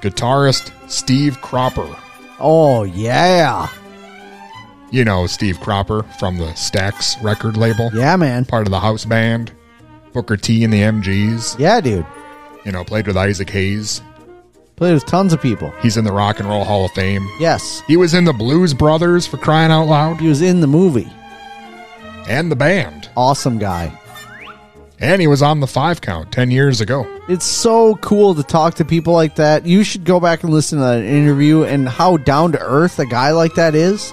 guitarist Steve Cropper.
Oh yeah.
You know Steve Cropper from the Stax record label.
Yeah, man.
Part of the house band. Booker T and the MGs.
Yeah, dude.
You know, played with Isaac Hayes.
Played with tons of people.
He's in the Rock and Roll Hall of Fame.
Yes.
He was in the Blues Brothers for crying out loud.
He was in the movie.
And the band.
Awesome guy.
And he was on the five count 10 years ago.
It's so cool to talk to people like that. You should go back and listen to that interview and how down to earth a guy like that is.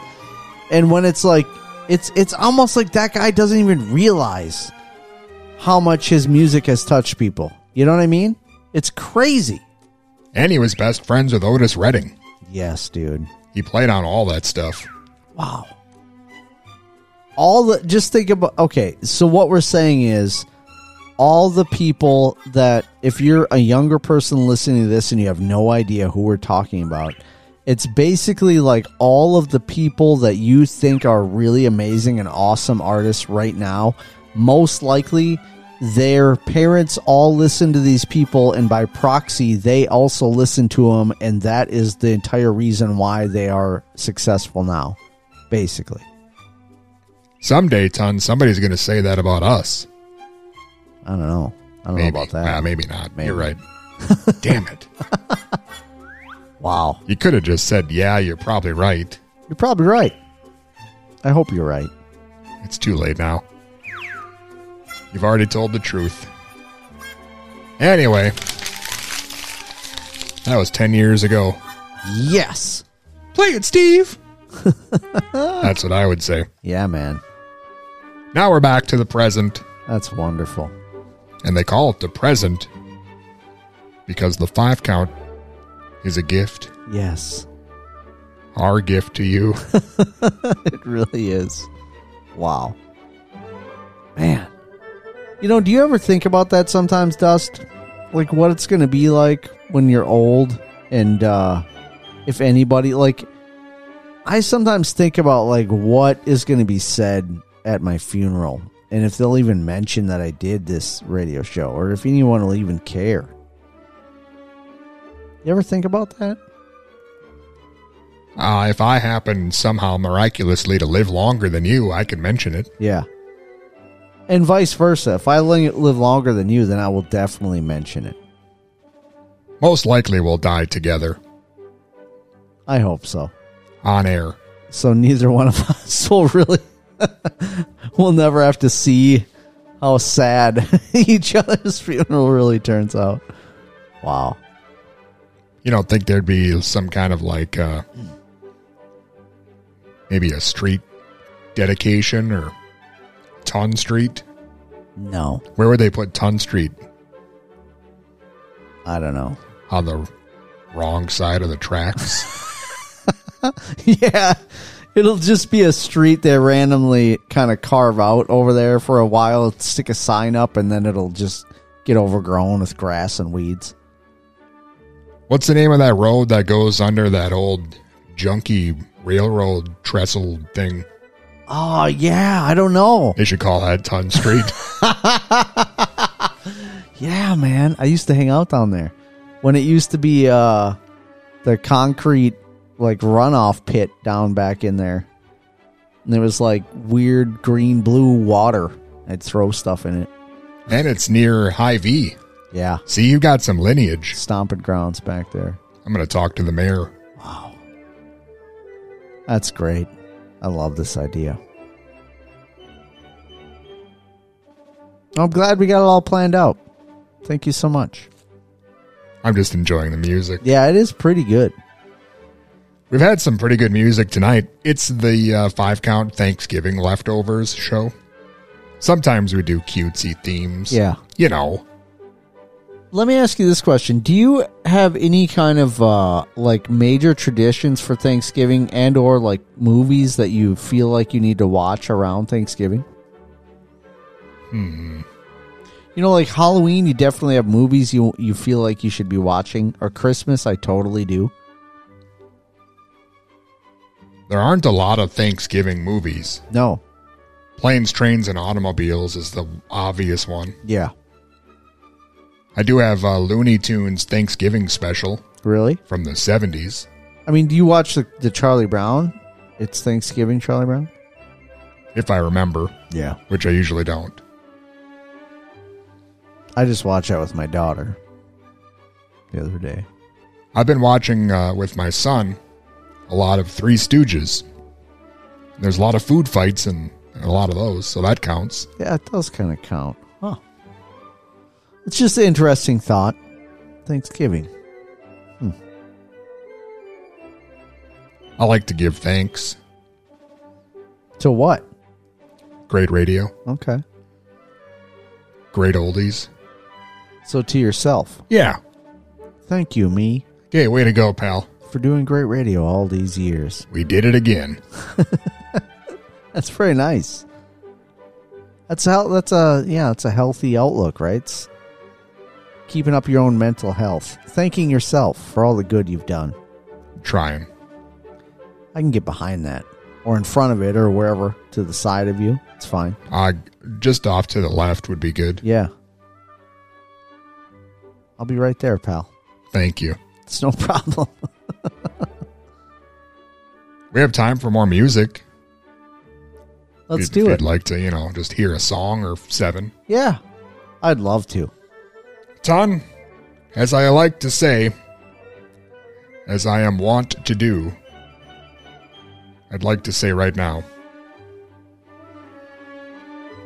And when it's like it's it's almost like that guy doesn't even realize how much his music has touched people. You know what I mean? It's crazy.
And he was best friends with Otis Redding.
Yes, dude.
He played on all that stuff.
Wow. All the just think about okay, so what we're saying is all the people that if you're a younger person listening to this and you have no idea who we're talking about, it's basically like all of the people that you think are really amazing and awesome artists right now, most likely their parents all listen to these people and by proxy they also listen to them and that is the entire reason why they are successful now basically
Someday, Ton, somebody's going to say that about us.
i don't know I don't
maybe.
know about that.
Maybe not.
Maybe.
You're right. Damn it.
Wow.
You could have just said, yeah, you're probably right.
You're probably right. I hope you're right.
It's too late now. You've already told the truth. Anyway, that was 10 years ago.
Yes.
Play it, Steve. That's what I would say.
Yeah, man.
Now we're back to the present.
That's wonderful.
And they call it the present because the five count is a gift.
Yes.
Our gift to you.
it really is. Wow. Man. You know, do you ever think about that sometimes, Dust? Like what it's going to be like when you're old and uh if anybody like I sometimes think about like what is going to be said at my funeral and if they'll even mention that I did this radio show or if anyone will even care. You ever think about that?
Uh, if I happen somehow miraculously to live longer than you, I can mention it.
Yeah. And vice versa. If I li- live longer than you, then I will definitely mention it.
Most likely we'll die together
I hope so.
on air.
So neither one of us will really. we'll never have to see how sad each other's funeral really turns out. Wow.
You don't think there'd be some kind of like uh maybe a street dedication or Ton Street?
No.
Where would they put Ton Street?
I don't know.
On the wrong side of the tracks?
yeah. It'll just be a street they randomly kind of carve out over there for a while, stick a sign up, and then it'll just get overgrown with grass and weeds.
What's the name of that road that goes under that old junky railroad trestle thing?
Oh, yeah. I don't know.
They should call that Ton Street.
Yeah, man. I used to hang out down there when it used to be uh the concrete like runoff pit down back in there. And there was like weird green blue water. I'd throw stuff in it.
and it's near Hy-Vee.
Yeah.
See, you got some lineage.
Stomping grounds back there.
I'm going to talk to the mayor. Wow.
That's great. I love this idea. I'm glad we got it all planned out. Thank you so much.
I'm just enjoying the music.
Yeah, it is pretty good.
We've had some pretty good music tonight. It's the uh, five count Thanksgiving leftovers show. Sometimes we do cutesy themes.
Yeah.
You know,
Let me ask you this question: Do you have any kind of uh, like major traditions for Thanksgiving and or like movies that you feel like you need to watch around Thanksgiving?
hmm.
You know, like Halloween, you definitely have movies you you feel like you should be watching. Or Christmas, I totally do.
there aren't a lot of Thanksgiving movies.
No.
Planes, Trains, and Automobiles is the obvious one.
Yeah.
I do have uh, Looney Tunes Thanksgiving special
Really?
from the 70s.
I mean, do you watch the, the Charlie Brown? It's Thanksgiving, Charlie Brown.
if I remember.
Yeah.
Which I usually don't.
I just watched that with my daughter the other day.
I've been watching uh, with my son a lot of Three Stooges. There's a lot of food fights and a lot of those, so that counts.
Yeah, it does kind of count. It's just an interesting thought. Thanksgiving. Hmm.
I like to give thanks.
To what?
Great radio,
Okay.
great oldies.
So to yourself.
Yeah.
Thank you, me,
Okay, way to go, pal.
for doing great radio all these years.
We did it again.
That's very nice. That's how. That's a yeah. It's a healthy outlook, right? It's keeping up your own mental health, thanking yourself for all the good you've done.
Trying.
I can get behind that, or in front of it, or wherever to the side of you. It's fine.
Uh, just off to the left would be good.
Yeah. I'll be right there, pal.
Thank you.
It's no problem.
We have time for more music.
Let's
If
do
you'd
it.
like to, you know, just hear a song or seven.
Yeah, I'd love to.
Ton, as I like to say, as I am wont to do, I'd like to say right now.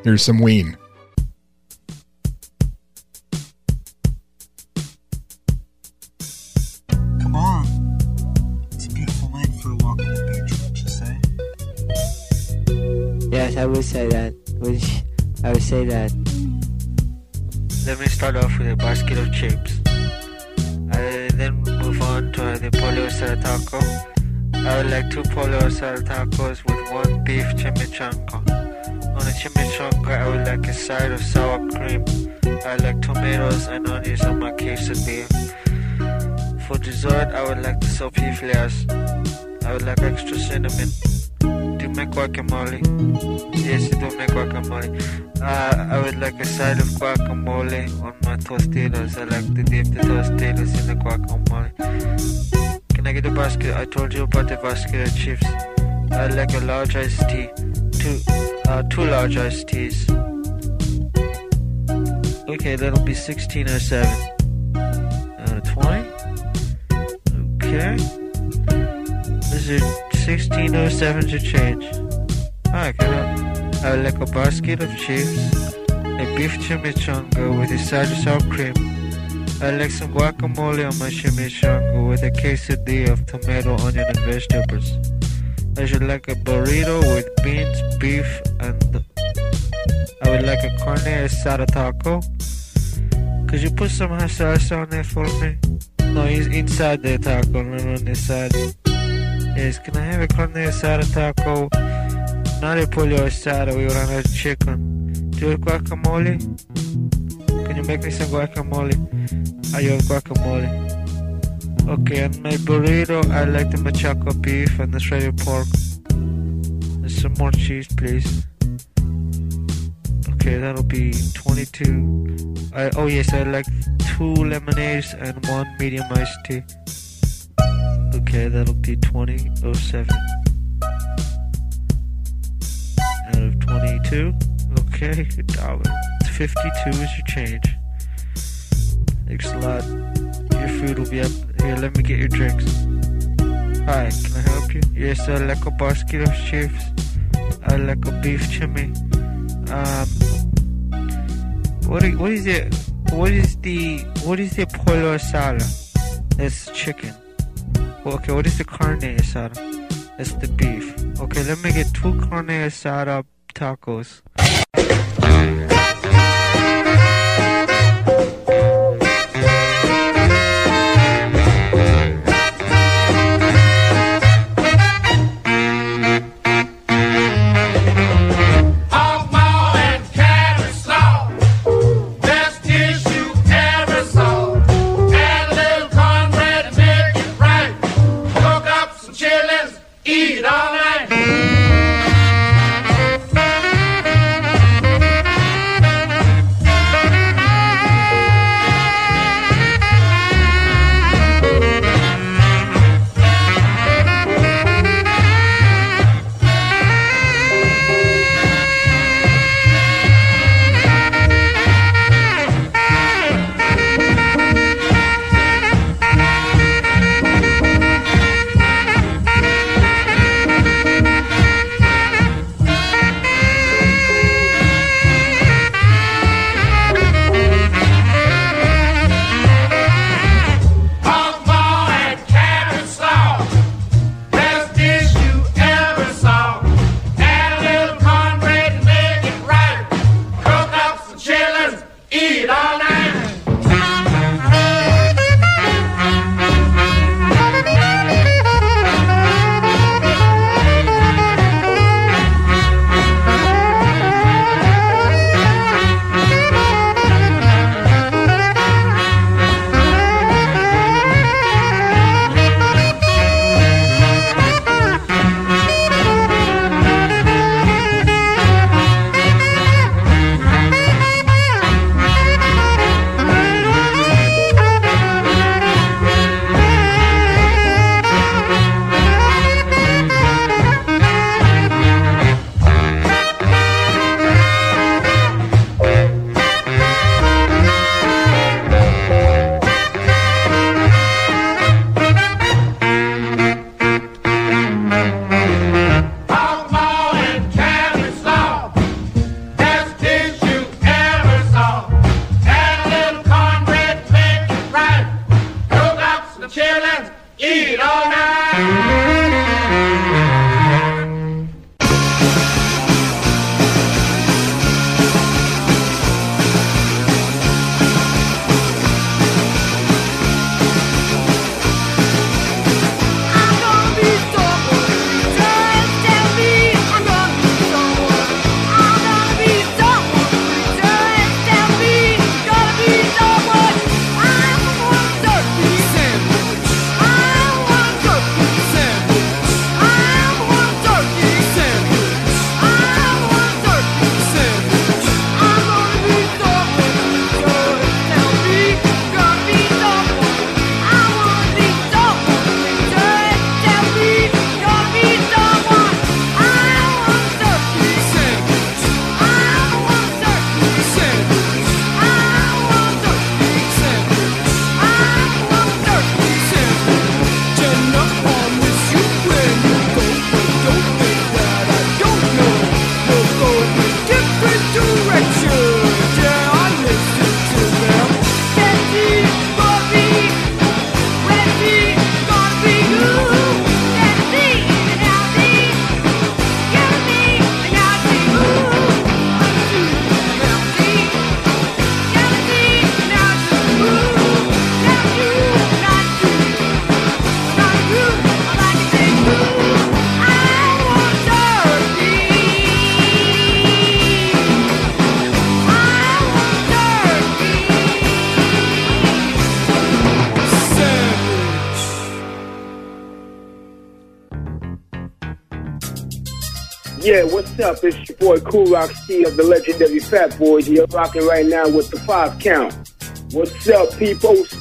Here's some Ween.
Come on. It's a beautiful night for a walk on the beach, wouldn't you say?
Yes, I would say that. Would I would say that.
Let me start off with a basket of chips. I then move on to the pollo asada taco. I would like two pollo asada tacos with one beef chimichanga. On the chimichanga, I would like a side of sour cream. I like tomatoes and onions on my quesadilla. For dessert, I would like the sopiflias. I would like extra cinnamon. Do guacamole? Yes, you do make guacamole. Uh, I would like a side of guacamole on my tostitos. I like to dip the tostitos in the guacamole. Can I get a basket? I told you about the basket of chips. I like a large iced tea. Two, uh, two large iced teas. Okay, that'll be 16 or 7. Uh, 20? Okay. This is 1607 to change. I, would like a basket of chips, a beef chimichanga with a side of sour cream. I like some guacamole on my chimichanga with a quesadilla of tomato, onion, and vegetables. I should like a burrito with beans, beef, and I would like a carne asada taco. Could you put some sauce on there for me? No, he's inside the taco, not on the side. Yes, can I have a carne asada taco? Not a pollo asada, we want have chicken. Do you have guacamole? Can you make me some guacamole? I have guacamole. Okay, and my burrito, I like the machaca beef and the shredded pork. And some more cheese, please. Okay, that'll be 22. I, oh yes, I like two lemonades and one medium iced tea. Okay, that'll be 2007. Out of 22. Okay, dollar. 52 is your change. Thanks a lot. Your food will be up. Here, let me get your drinks. Hi, can I help you? Yes, I like a basket of chips. I like a beef chimney. Um, what what is it? What is the what is the pollo asada? That's chicken. Okay, what is the carne asada? That's the beef. Okay, let me get two carne asada tacos.
Yeah, what's up? It's your boy Kool Rock-Ski of the legendary Fat Boys. You're rocking right now with the five count. What's up,
peoples?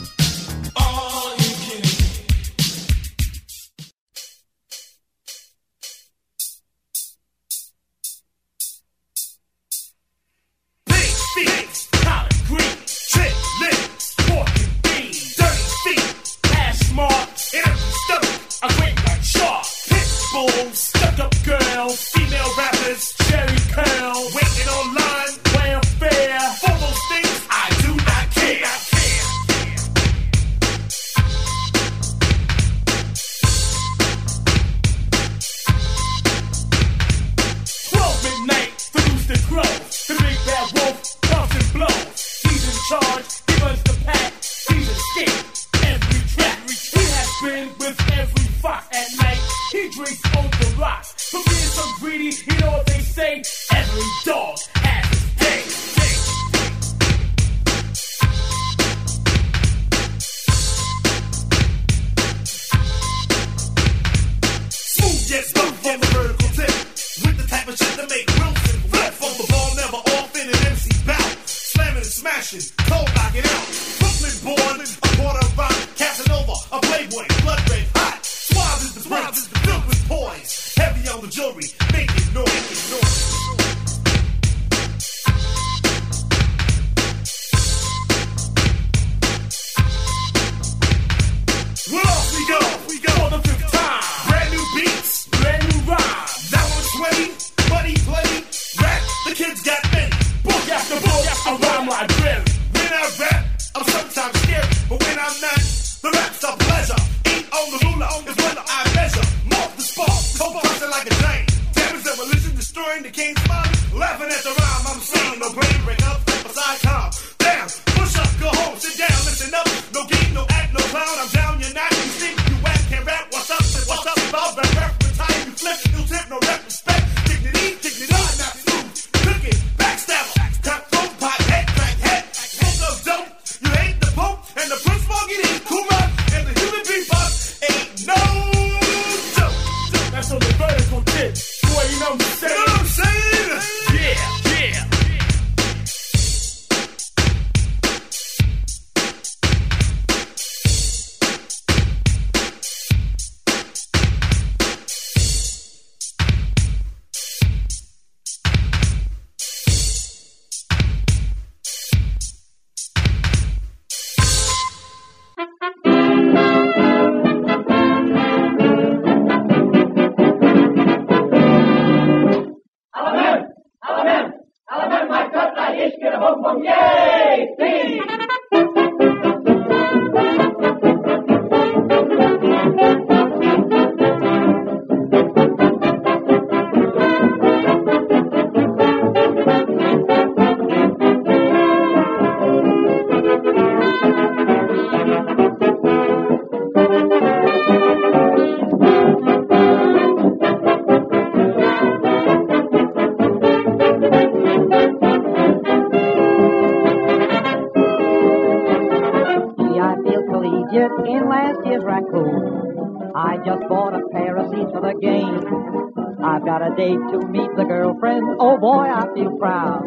got a
date to meet the girlfriend. Oh boy, I feel proud.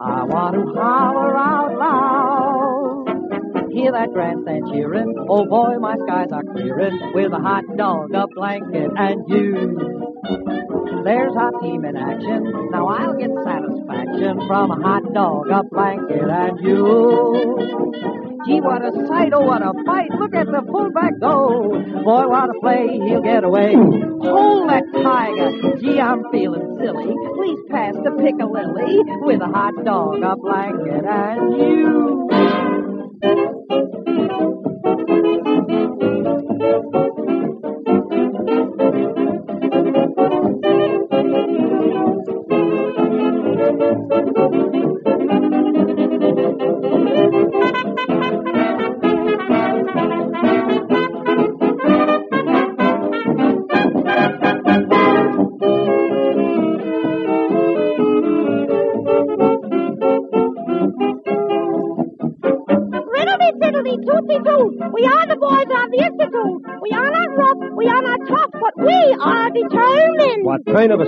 I want to holler out loud. Hear that grandstand cheering. Oh boy, my skies are clearing with a hot dog, a blanket, and you. There's our team in action. Now I'll get satisfaction from a hot dog, a blanket, and you. Gee, what a sight, oh, what a fight. Look at the fullback go. Boy, what a play, he'll get away. Hold that tiger. Gee, I'm feeling silly. Please pass the piccalilli with a hot dog, a blanket, and you.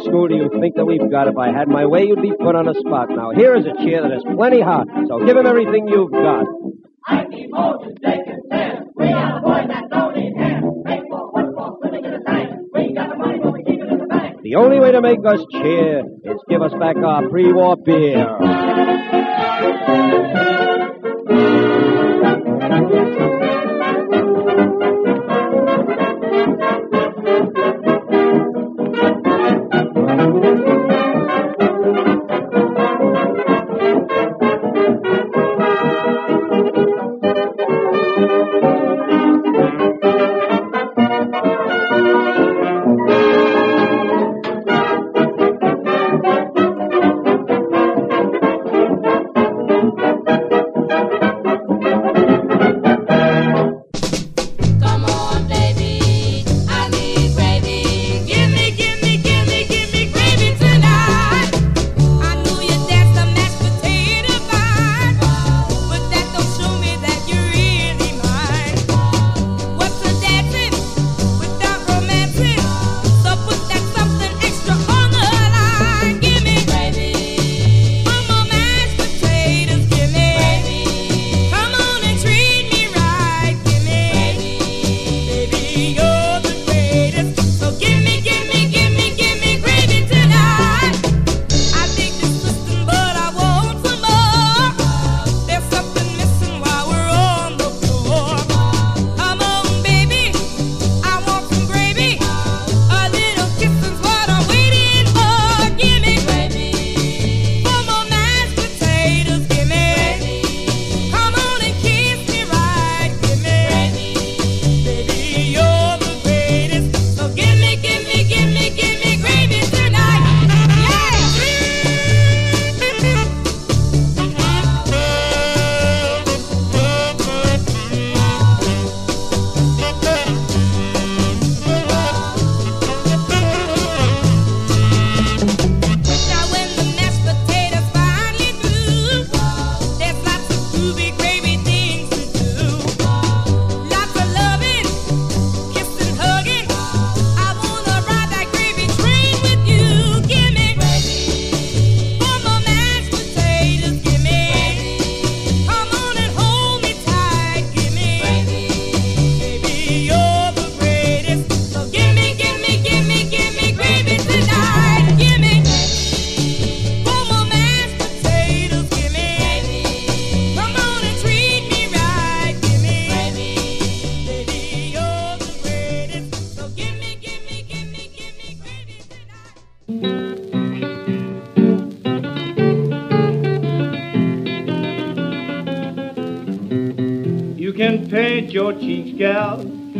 School do you think that we've got? If I had my way, you'd be put on the spot. Now, here is a chair that is plenty hot, so give him everything you've got.
I keep Moses, and Sam. We are the boys that don't need hands. Baseball, football, swimming in the tank. We got the money, but we keep it in the bank.
The only way to make us cheer is give us back our pre-war beer.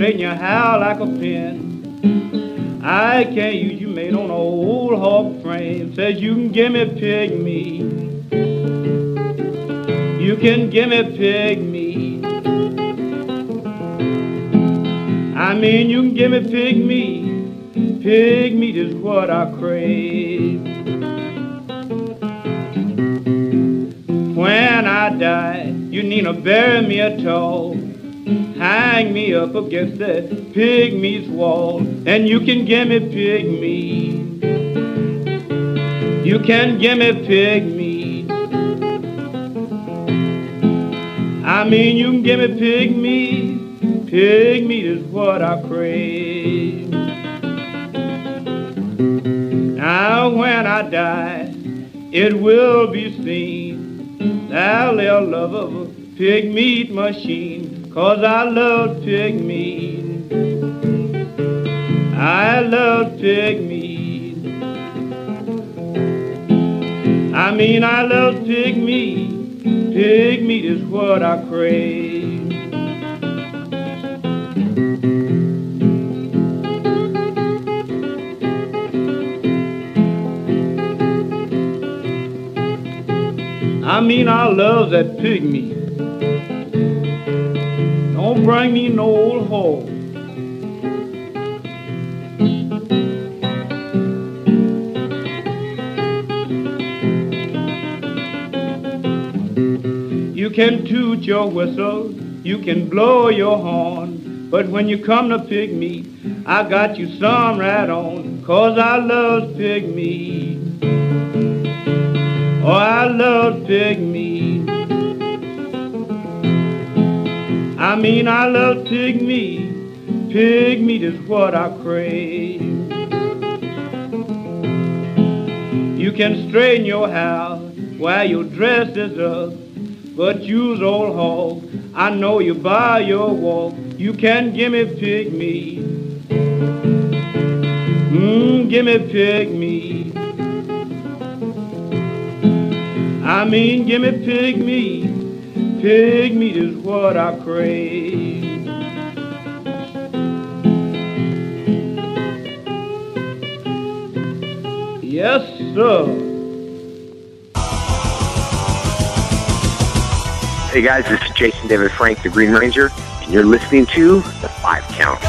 Straighten your like a pin. I can't use you made on a old hog frame. Says you can give me pig meat. You can give me pig meat. I mean, you can give me pig meat. Pig meat is what I crave. When I die, you need to bury me at tall. The pig meat's wall, and you can give me pig meat. You can give me pig meat. I mean, you can give me pig meat. Pig meat is what I crave. Now, when I die, it will be seen that little love of a pig meat machine, 'cause I love pig meat. Love pig meat. I mean, I love pig meat. Pig meat is what I crave. I mean, I love that meat. Don't bring me no old hog. Can toot your whistle you can blow your horn. But when you come to pick me, I got you some right on, cause I love pig me. Oh, I love pig meat. I mean, I love pig meat. Pig meat is what I crave. You can straighten your hair while your dress is up, but you's old hog. I know you by your walk. You can give me pig meat. Mmm, give me pig meat. I mean, give me pig meat. Pig meat is what I crave. Yes, sir.
Hey guys, this is Jason David Frank, the Green Ranger, and you're listening to The Five Count.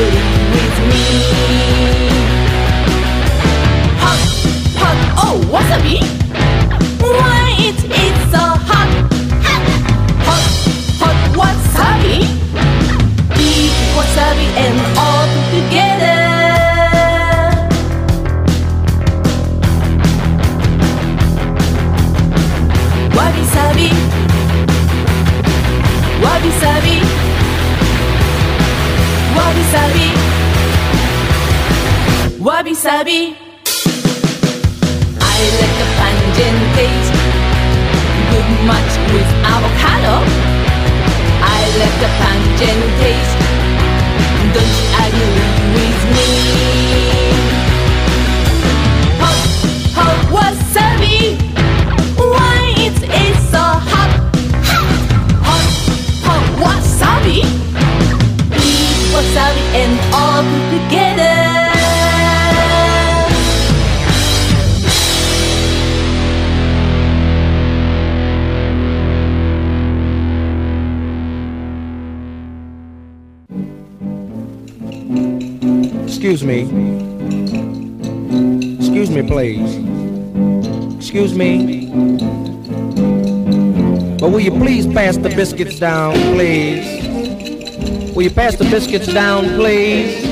Don't
please. Excuse me. But will you please pass the biscuits down, please? Will you pass the biscuits down, please?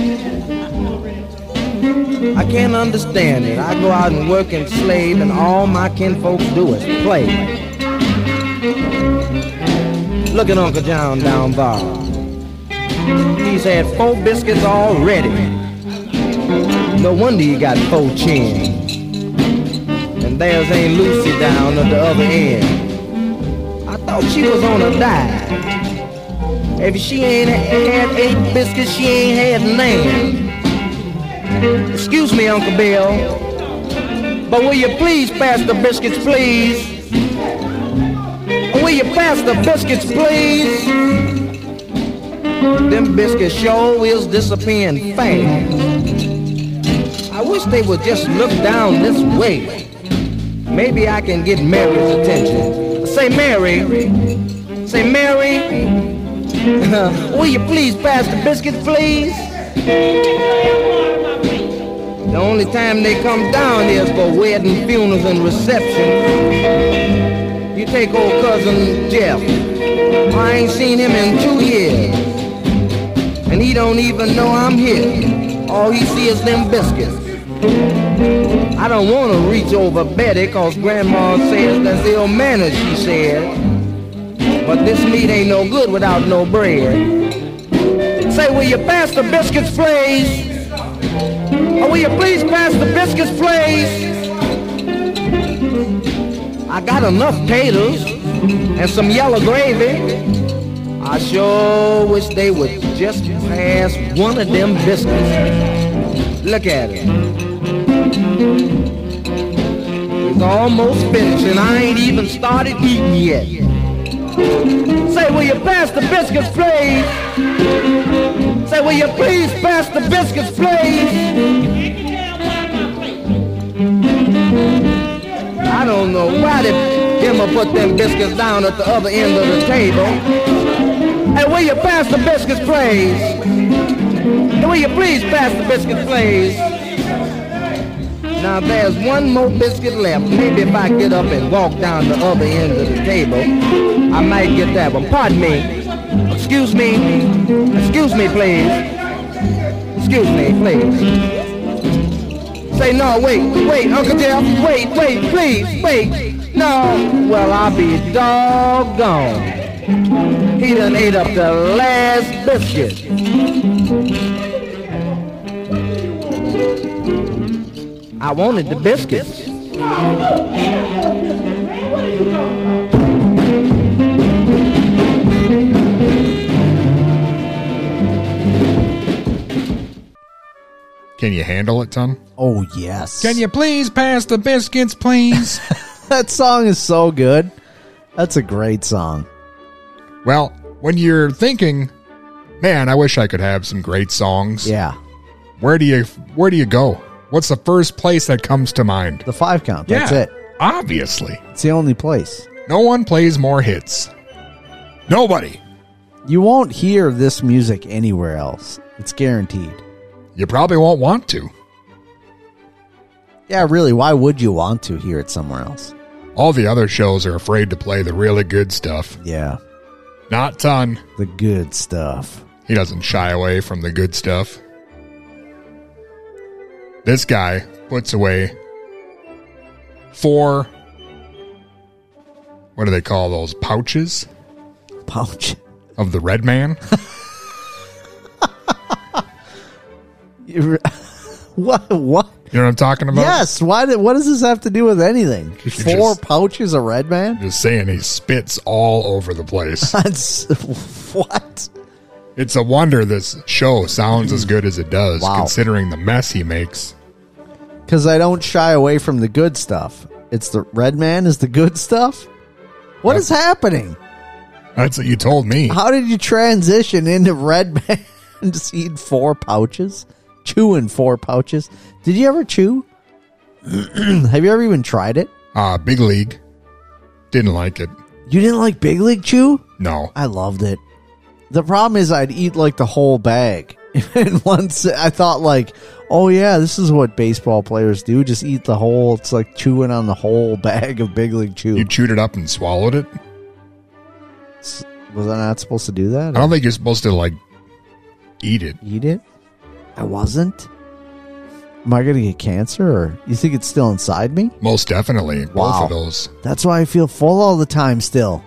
I can't understand it. I go out and work and slave, and all my kinfolks do is play. Look at Uncle John down there. He's had four biscuits already. No wonder he got four chins. There's Aunt Lucy down at the other end. I thought she was on a diet. If she ain't had eight biscuits, she ain't had none. Excuse me, Uncle Bill. But will you please pass the biscuits, please? Will you pass the biscuits, please? them biscuits sure is disappearing fast. I wish they would just look down this way. Maybe I can get Mary's attention. Say, Mary. Say, Mary. will you please pass the biscuits, please? The only time they come down is for wedding, funerals, and receptions. You take old cousin Jeff. I ain't seen him in two years. And he don't even know I'm here. All he see is them biscuits. I don't want to reach over Betty cause grandma says that's ill manners, she said. But this meat ain't no good without no bread. Say, will you pass the biscuits, please? Or will you please pass the biscuits, please? I got enough taters and some yellow gravy. I sure wish they would just pass one of them biscuits. Look at it. It's almost finished and I ain't even started eating yet. Say, will you pass the biscuits, please? Say, will you please pass the biscuits, please? I don't know why did Emma put them biscuits down at the other end of the table. Hey, will you pass the biscuits, please? Hey, will you please pass the biscuits, please? Now there's one more biscuit left. Maybe if I get up and walk down the other end of the table, I might get that one. Pardon me. Excuse me. Excuse me, please. Excuse me, please. Say no, wait, wait, Uncle Jeff, wait, wait, please, wait. No, well I'll be doggone. He done ate up the last biscuit. I wanted the biscuits.
Can you handle it, son?
Oh yes.
Can you please pass the biscuits, please?
that song is so good. That's a great song.
well, when you're thinking, man, I wish I could have some great songs.
Yeah.
Where do you where do you go? What's the first place that comes to mind?
The five count. That's
Yeah.
it.
Obviously.
It's the only place.
No one plays more hits. Nobody.
You won't hear this music anywhere else. It's guaranteed.
You probably won't want to.
Yeah, really. Why would you want to hear it somewhere else?
All the other shows are afraid to play the really good stuff.
Yeah.
Not Ton.
The good stuff.
He doesn't shy away from the good stuff. This guy puts away four. What do they call those? Pouches?
Pouch.
Of the Red Man?
What? What?
You know what I'm talking about?
Yes. Why? Did, what does this have to do with anything? Four
just-
pouches of Red Man.
Just saying, he spits all over the place.
That's what.
It's a wonder this show sounds as good as it does,
Wow.
considering the mess he makes.
Because I don't shy away from the good stuff. It's the Red Man is the good stuff. What is happening?
That's what you told me.
How did you transition into Red Man? Just eating four pouches, chewing four pouches. Did you ever chew? Have you ever even tried it?
Uh, Big League. Didn't like it.
You didn't like Big League Chew?
No.
I loved it. The problem is I'd eat like the whole bag. and once I thought like, oh yeah, this is what baseball players do. Just eat the whole. It's like chewing on the whole bag of Big League Chew.
You chewed it up and swallowed it?
Was I not supposed to do that?
I don't think you're supposed to, like, eat it.
Eat it? I wasn't. Am I gonna get cancer, or you think it's still inside me?
Most definitely. Both
Wow.
of those.
That's why I feel full all the time. Still,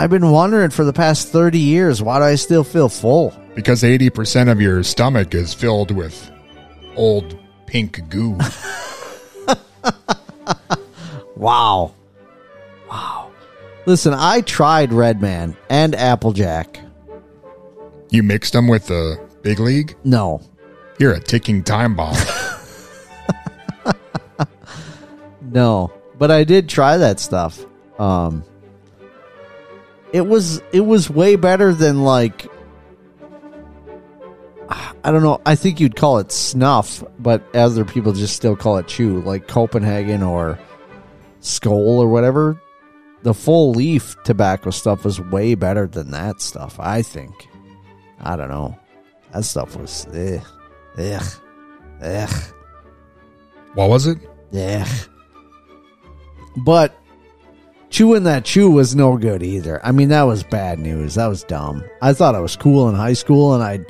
I've been wondering for the past thirty years why do I still feel full?
Because 80% of your stomach is filled with old pink goo.
Wow, wow. Listen, I tried Red Man and Applejack.
you mixed them with the Big League?
No,
You're a ticking time bomb.
No, but I did try that stuff. Um, it was it was way better than like I don't know. I think you'd call it snuff, but other people just still call it chew, like Copenhagen or Skoal or whatever. The full leaf tobacco stuff was way better than that stuff, I think. I don't know. That stuff was ugh, ugh, ugh,
What was it?
ugh. But chewing that chew was no good either. I mean, that was bad news. That was dumb. I thought I was cool in high school and I'd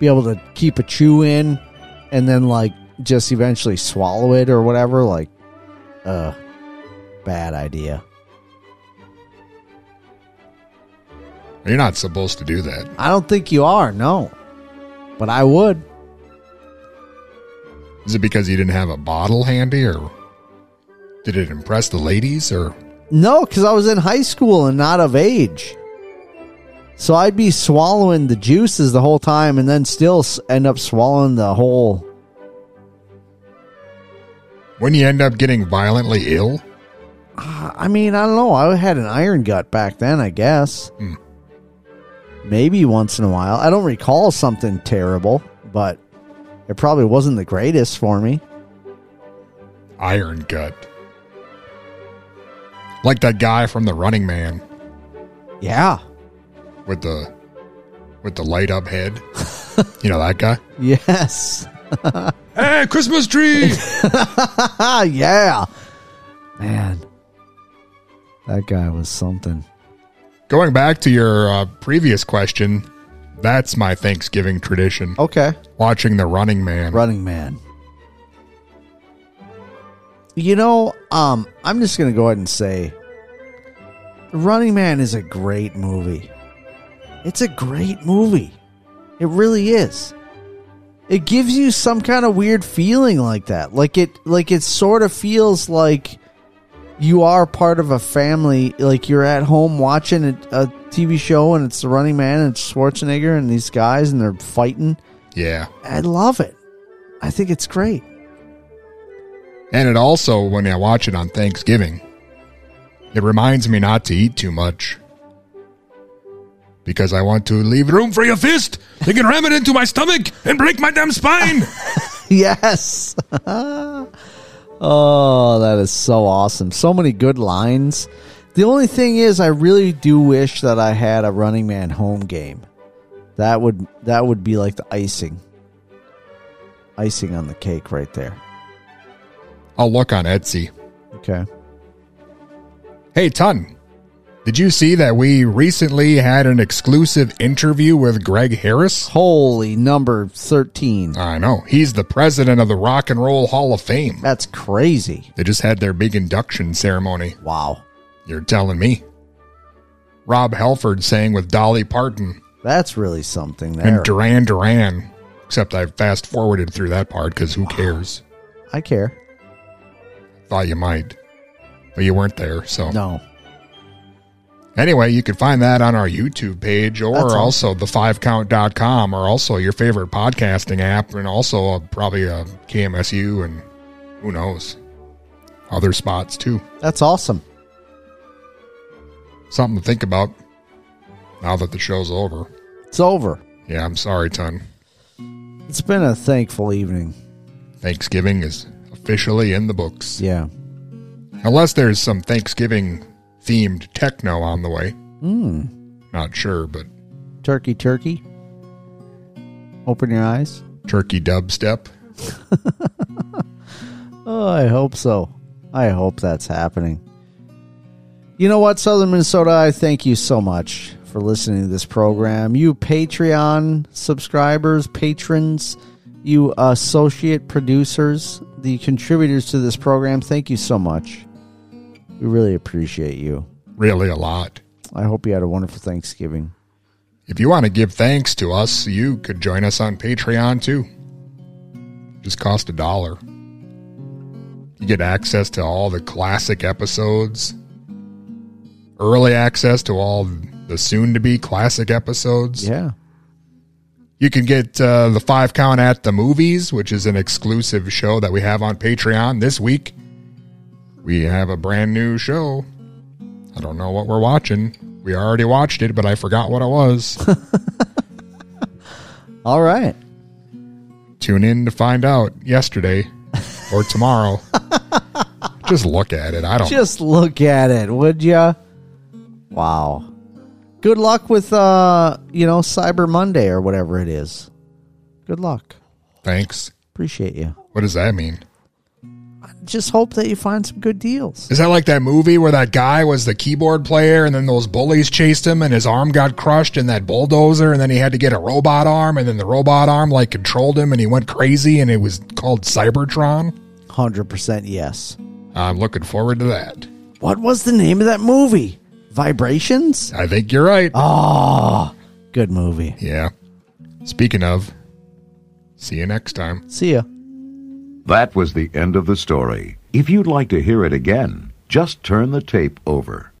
be able to keep a chew in and then like just eventually swallow it or whatever. Like, uh, bad idea.
You're not supposed to do that.
I don't think you are, no. But I would.
Is it because you didn't have a bottle handy, or did it impress the ladies, or
No, because I was in high school and not of age. So I'd be swallowing the juices the whole time and then still end up swallowing the whole.
when you end up getting violently ill?
I mean, I don't know. I had an iron gut back then, I guess.
Hmm.
Maybe once in a while. I don't recall something terrible, but it probably wasn't the greatest for me.
Iron gut. Like that guy from the Running Man
Yeah.
with the with the light up head. you know that guy?
Yes.
Hey, Christmas tree!
yeah. Man. That guy was something.
Going back to your uh, previous question, that's my Thanksgiving tradition.
Okay.
Watching the Running Man.
Running Man. You know, um, I'm just gonna go ahead and say Running Man is a great movie. It's a great movie. It really is. It gives you some kind of weird feeling like that. Like it like it sort of feels like you are part of a family. Like you're at home watching a, a TV show and it's the Running Man and it's Schwarzenegger and these guys and they're fighting.
Yeah.
I love it. I think it's great.
And it also, when I watch it on Thanksgiving, it reminds me not to eat too much. Because I want to leave room for your fist. They can ram it into my stomach and break my damn spine.
yes. oh, that is so awesome. So many good lines. The only thing is I really do wish that I had a running man home game. That would that would be like the icing. Icing on the cake right there.
I'll look on Etsy.
Okay.
Hey, Ton, did you see that we recently had an exclusive interview with Greg Harris?
Holy number 13.
I know. He's the president of the Rock and Roll Hall of Fame.
That's crazy.
They just had their big induction ceremony.
Wow.
You're telling me. Rob Halford sang with Dolly Parton
That's really something there.
and Duran Duran. Except I fast forwarded through that part because who cares?
I care.
Thought you might. But you weren't there, so.
No.
Anyway, you can find that on our YouTube page or
That's
also the5count.com or also your favorite podcasting app and also uh, probably a KMSU and who knows, other spots too.
That's awesome.
Something to think about now that the show's over.
It's over.
Yeah, I'm sorry, Ton.
It's been a thankful evening.
Thanksgiving is officially in the books.
Yeah.
Unless there's some Thanksgiving themed techno on the way.
Hmm.
Not sure, but
Turkey, turkey. Open your eyes.
turkey dubstep.
Oh, I hope so. I hope that's happening. You know what, Southern Minnesota? I thank you so much for listening to this program. You Patreon subscribers, patrons, you associate producers, the contributors to this program, thank you so much. We really appreciate you.
Really a lot.
I hope you had a wonderful Thanksgiving.
If you want to give thanks to us, you could join us on Patreon too. Just cost a dollar. You get access to all the classic episodes, early access to all the soon to be classic episodes.
Yeah.
You can get uh, the five count at the movies, which is an exclusive show that we have on Patreon this week. We have a brand new show. I don't know what we're watching. We already watched it, but I forgot what it was.
All right.
Tune in to find out yesterday or tomorrow. Just look at it. I don't
Just look at it, would ya? Wow. Good luck with uh, you know, Cyber Monday or whatever it is. Good luck.
Thanks.
Appreciate you.
What does that mean?
Just hope that you find some good deals.
Is that like that movie where that guy was the keyboard player and then those bullies chased him and his arm got crushed in that bulldozer and then he had to get a robot arm and then the robot arm like controlled him and he went crazy and it was called Cybertron?
100% yes.
I'm looking forward to that.
What was the name of that movie? Vibrations?
I think you're right.
Oh, good movie.
Yeah. Speaking of, see you next time.
See ya.
That was the end of the story. If you'd like to hear it again, just turn the tape over.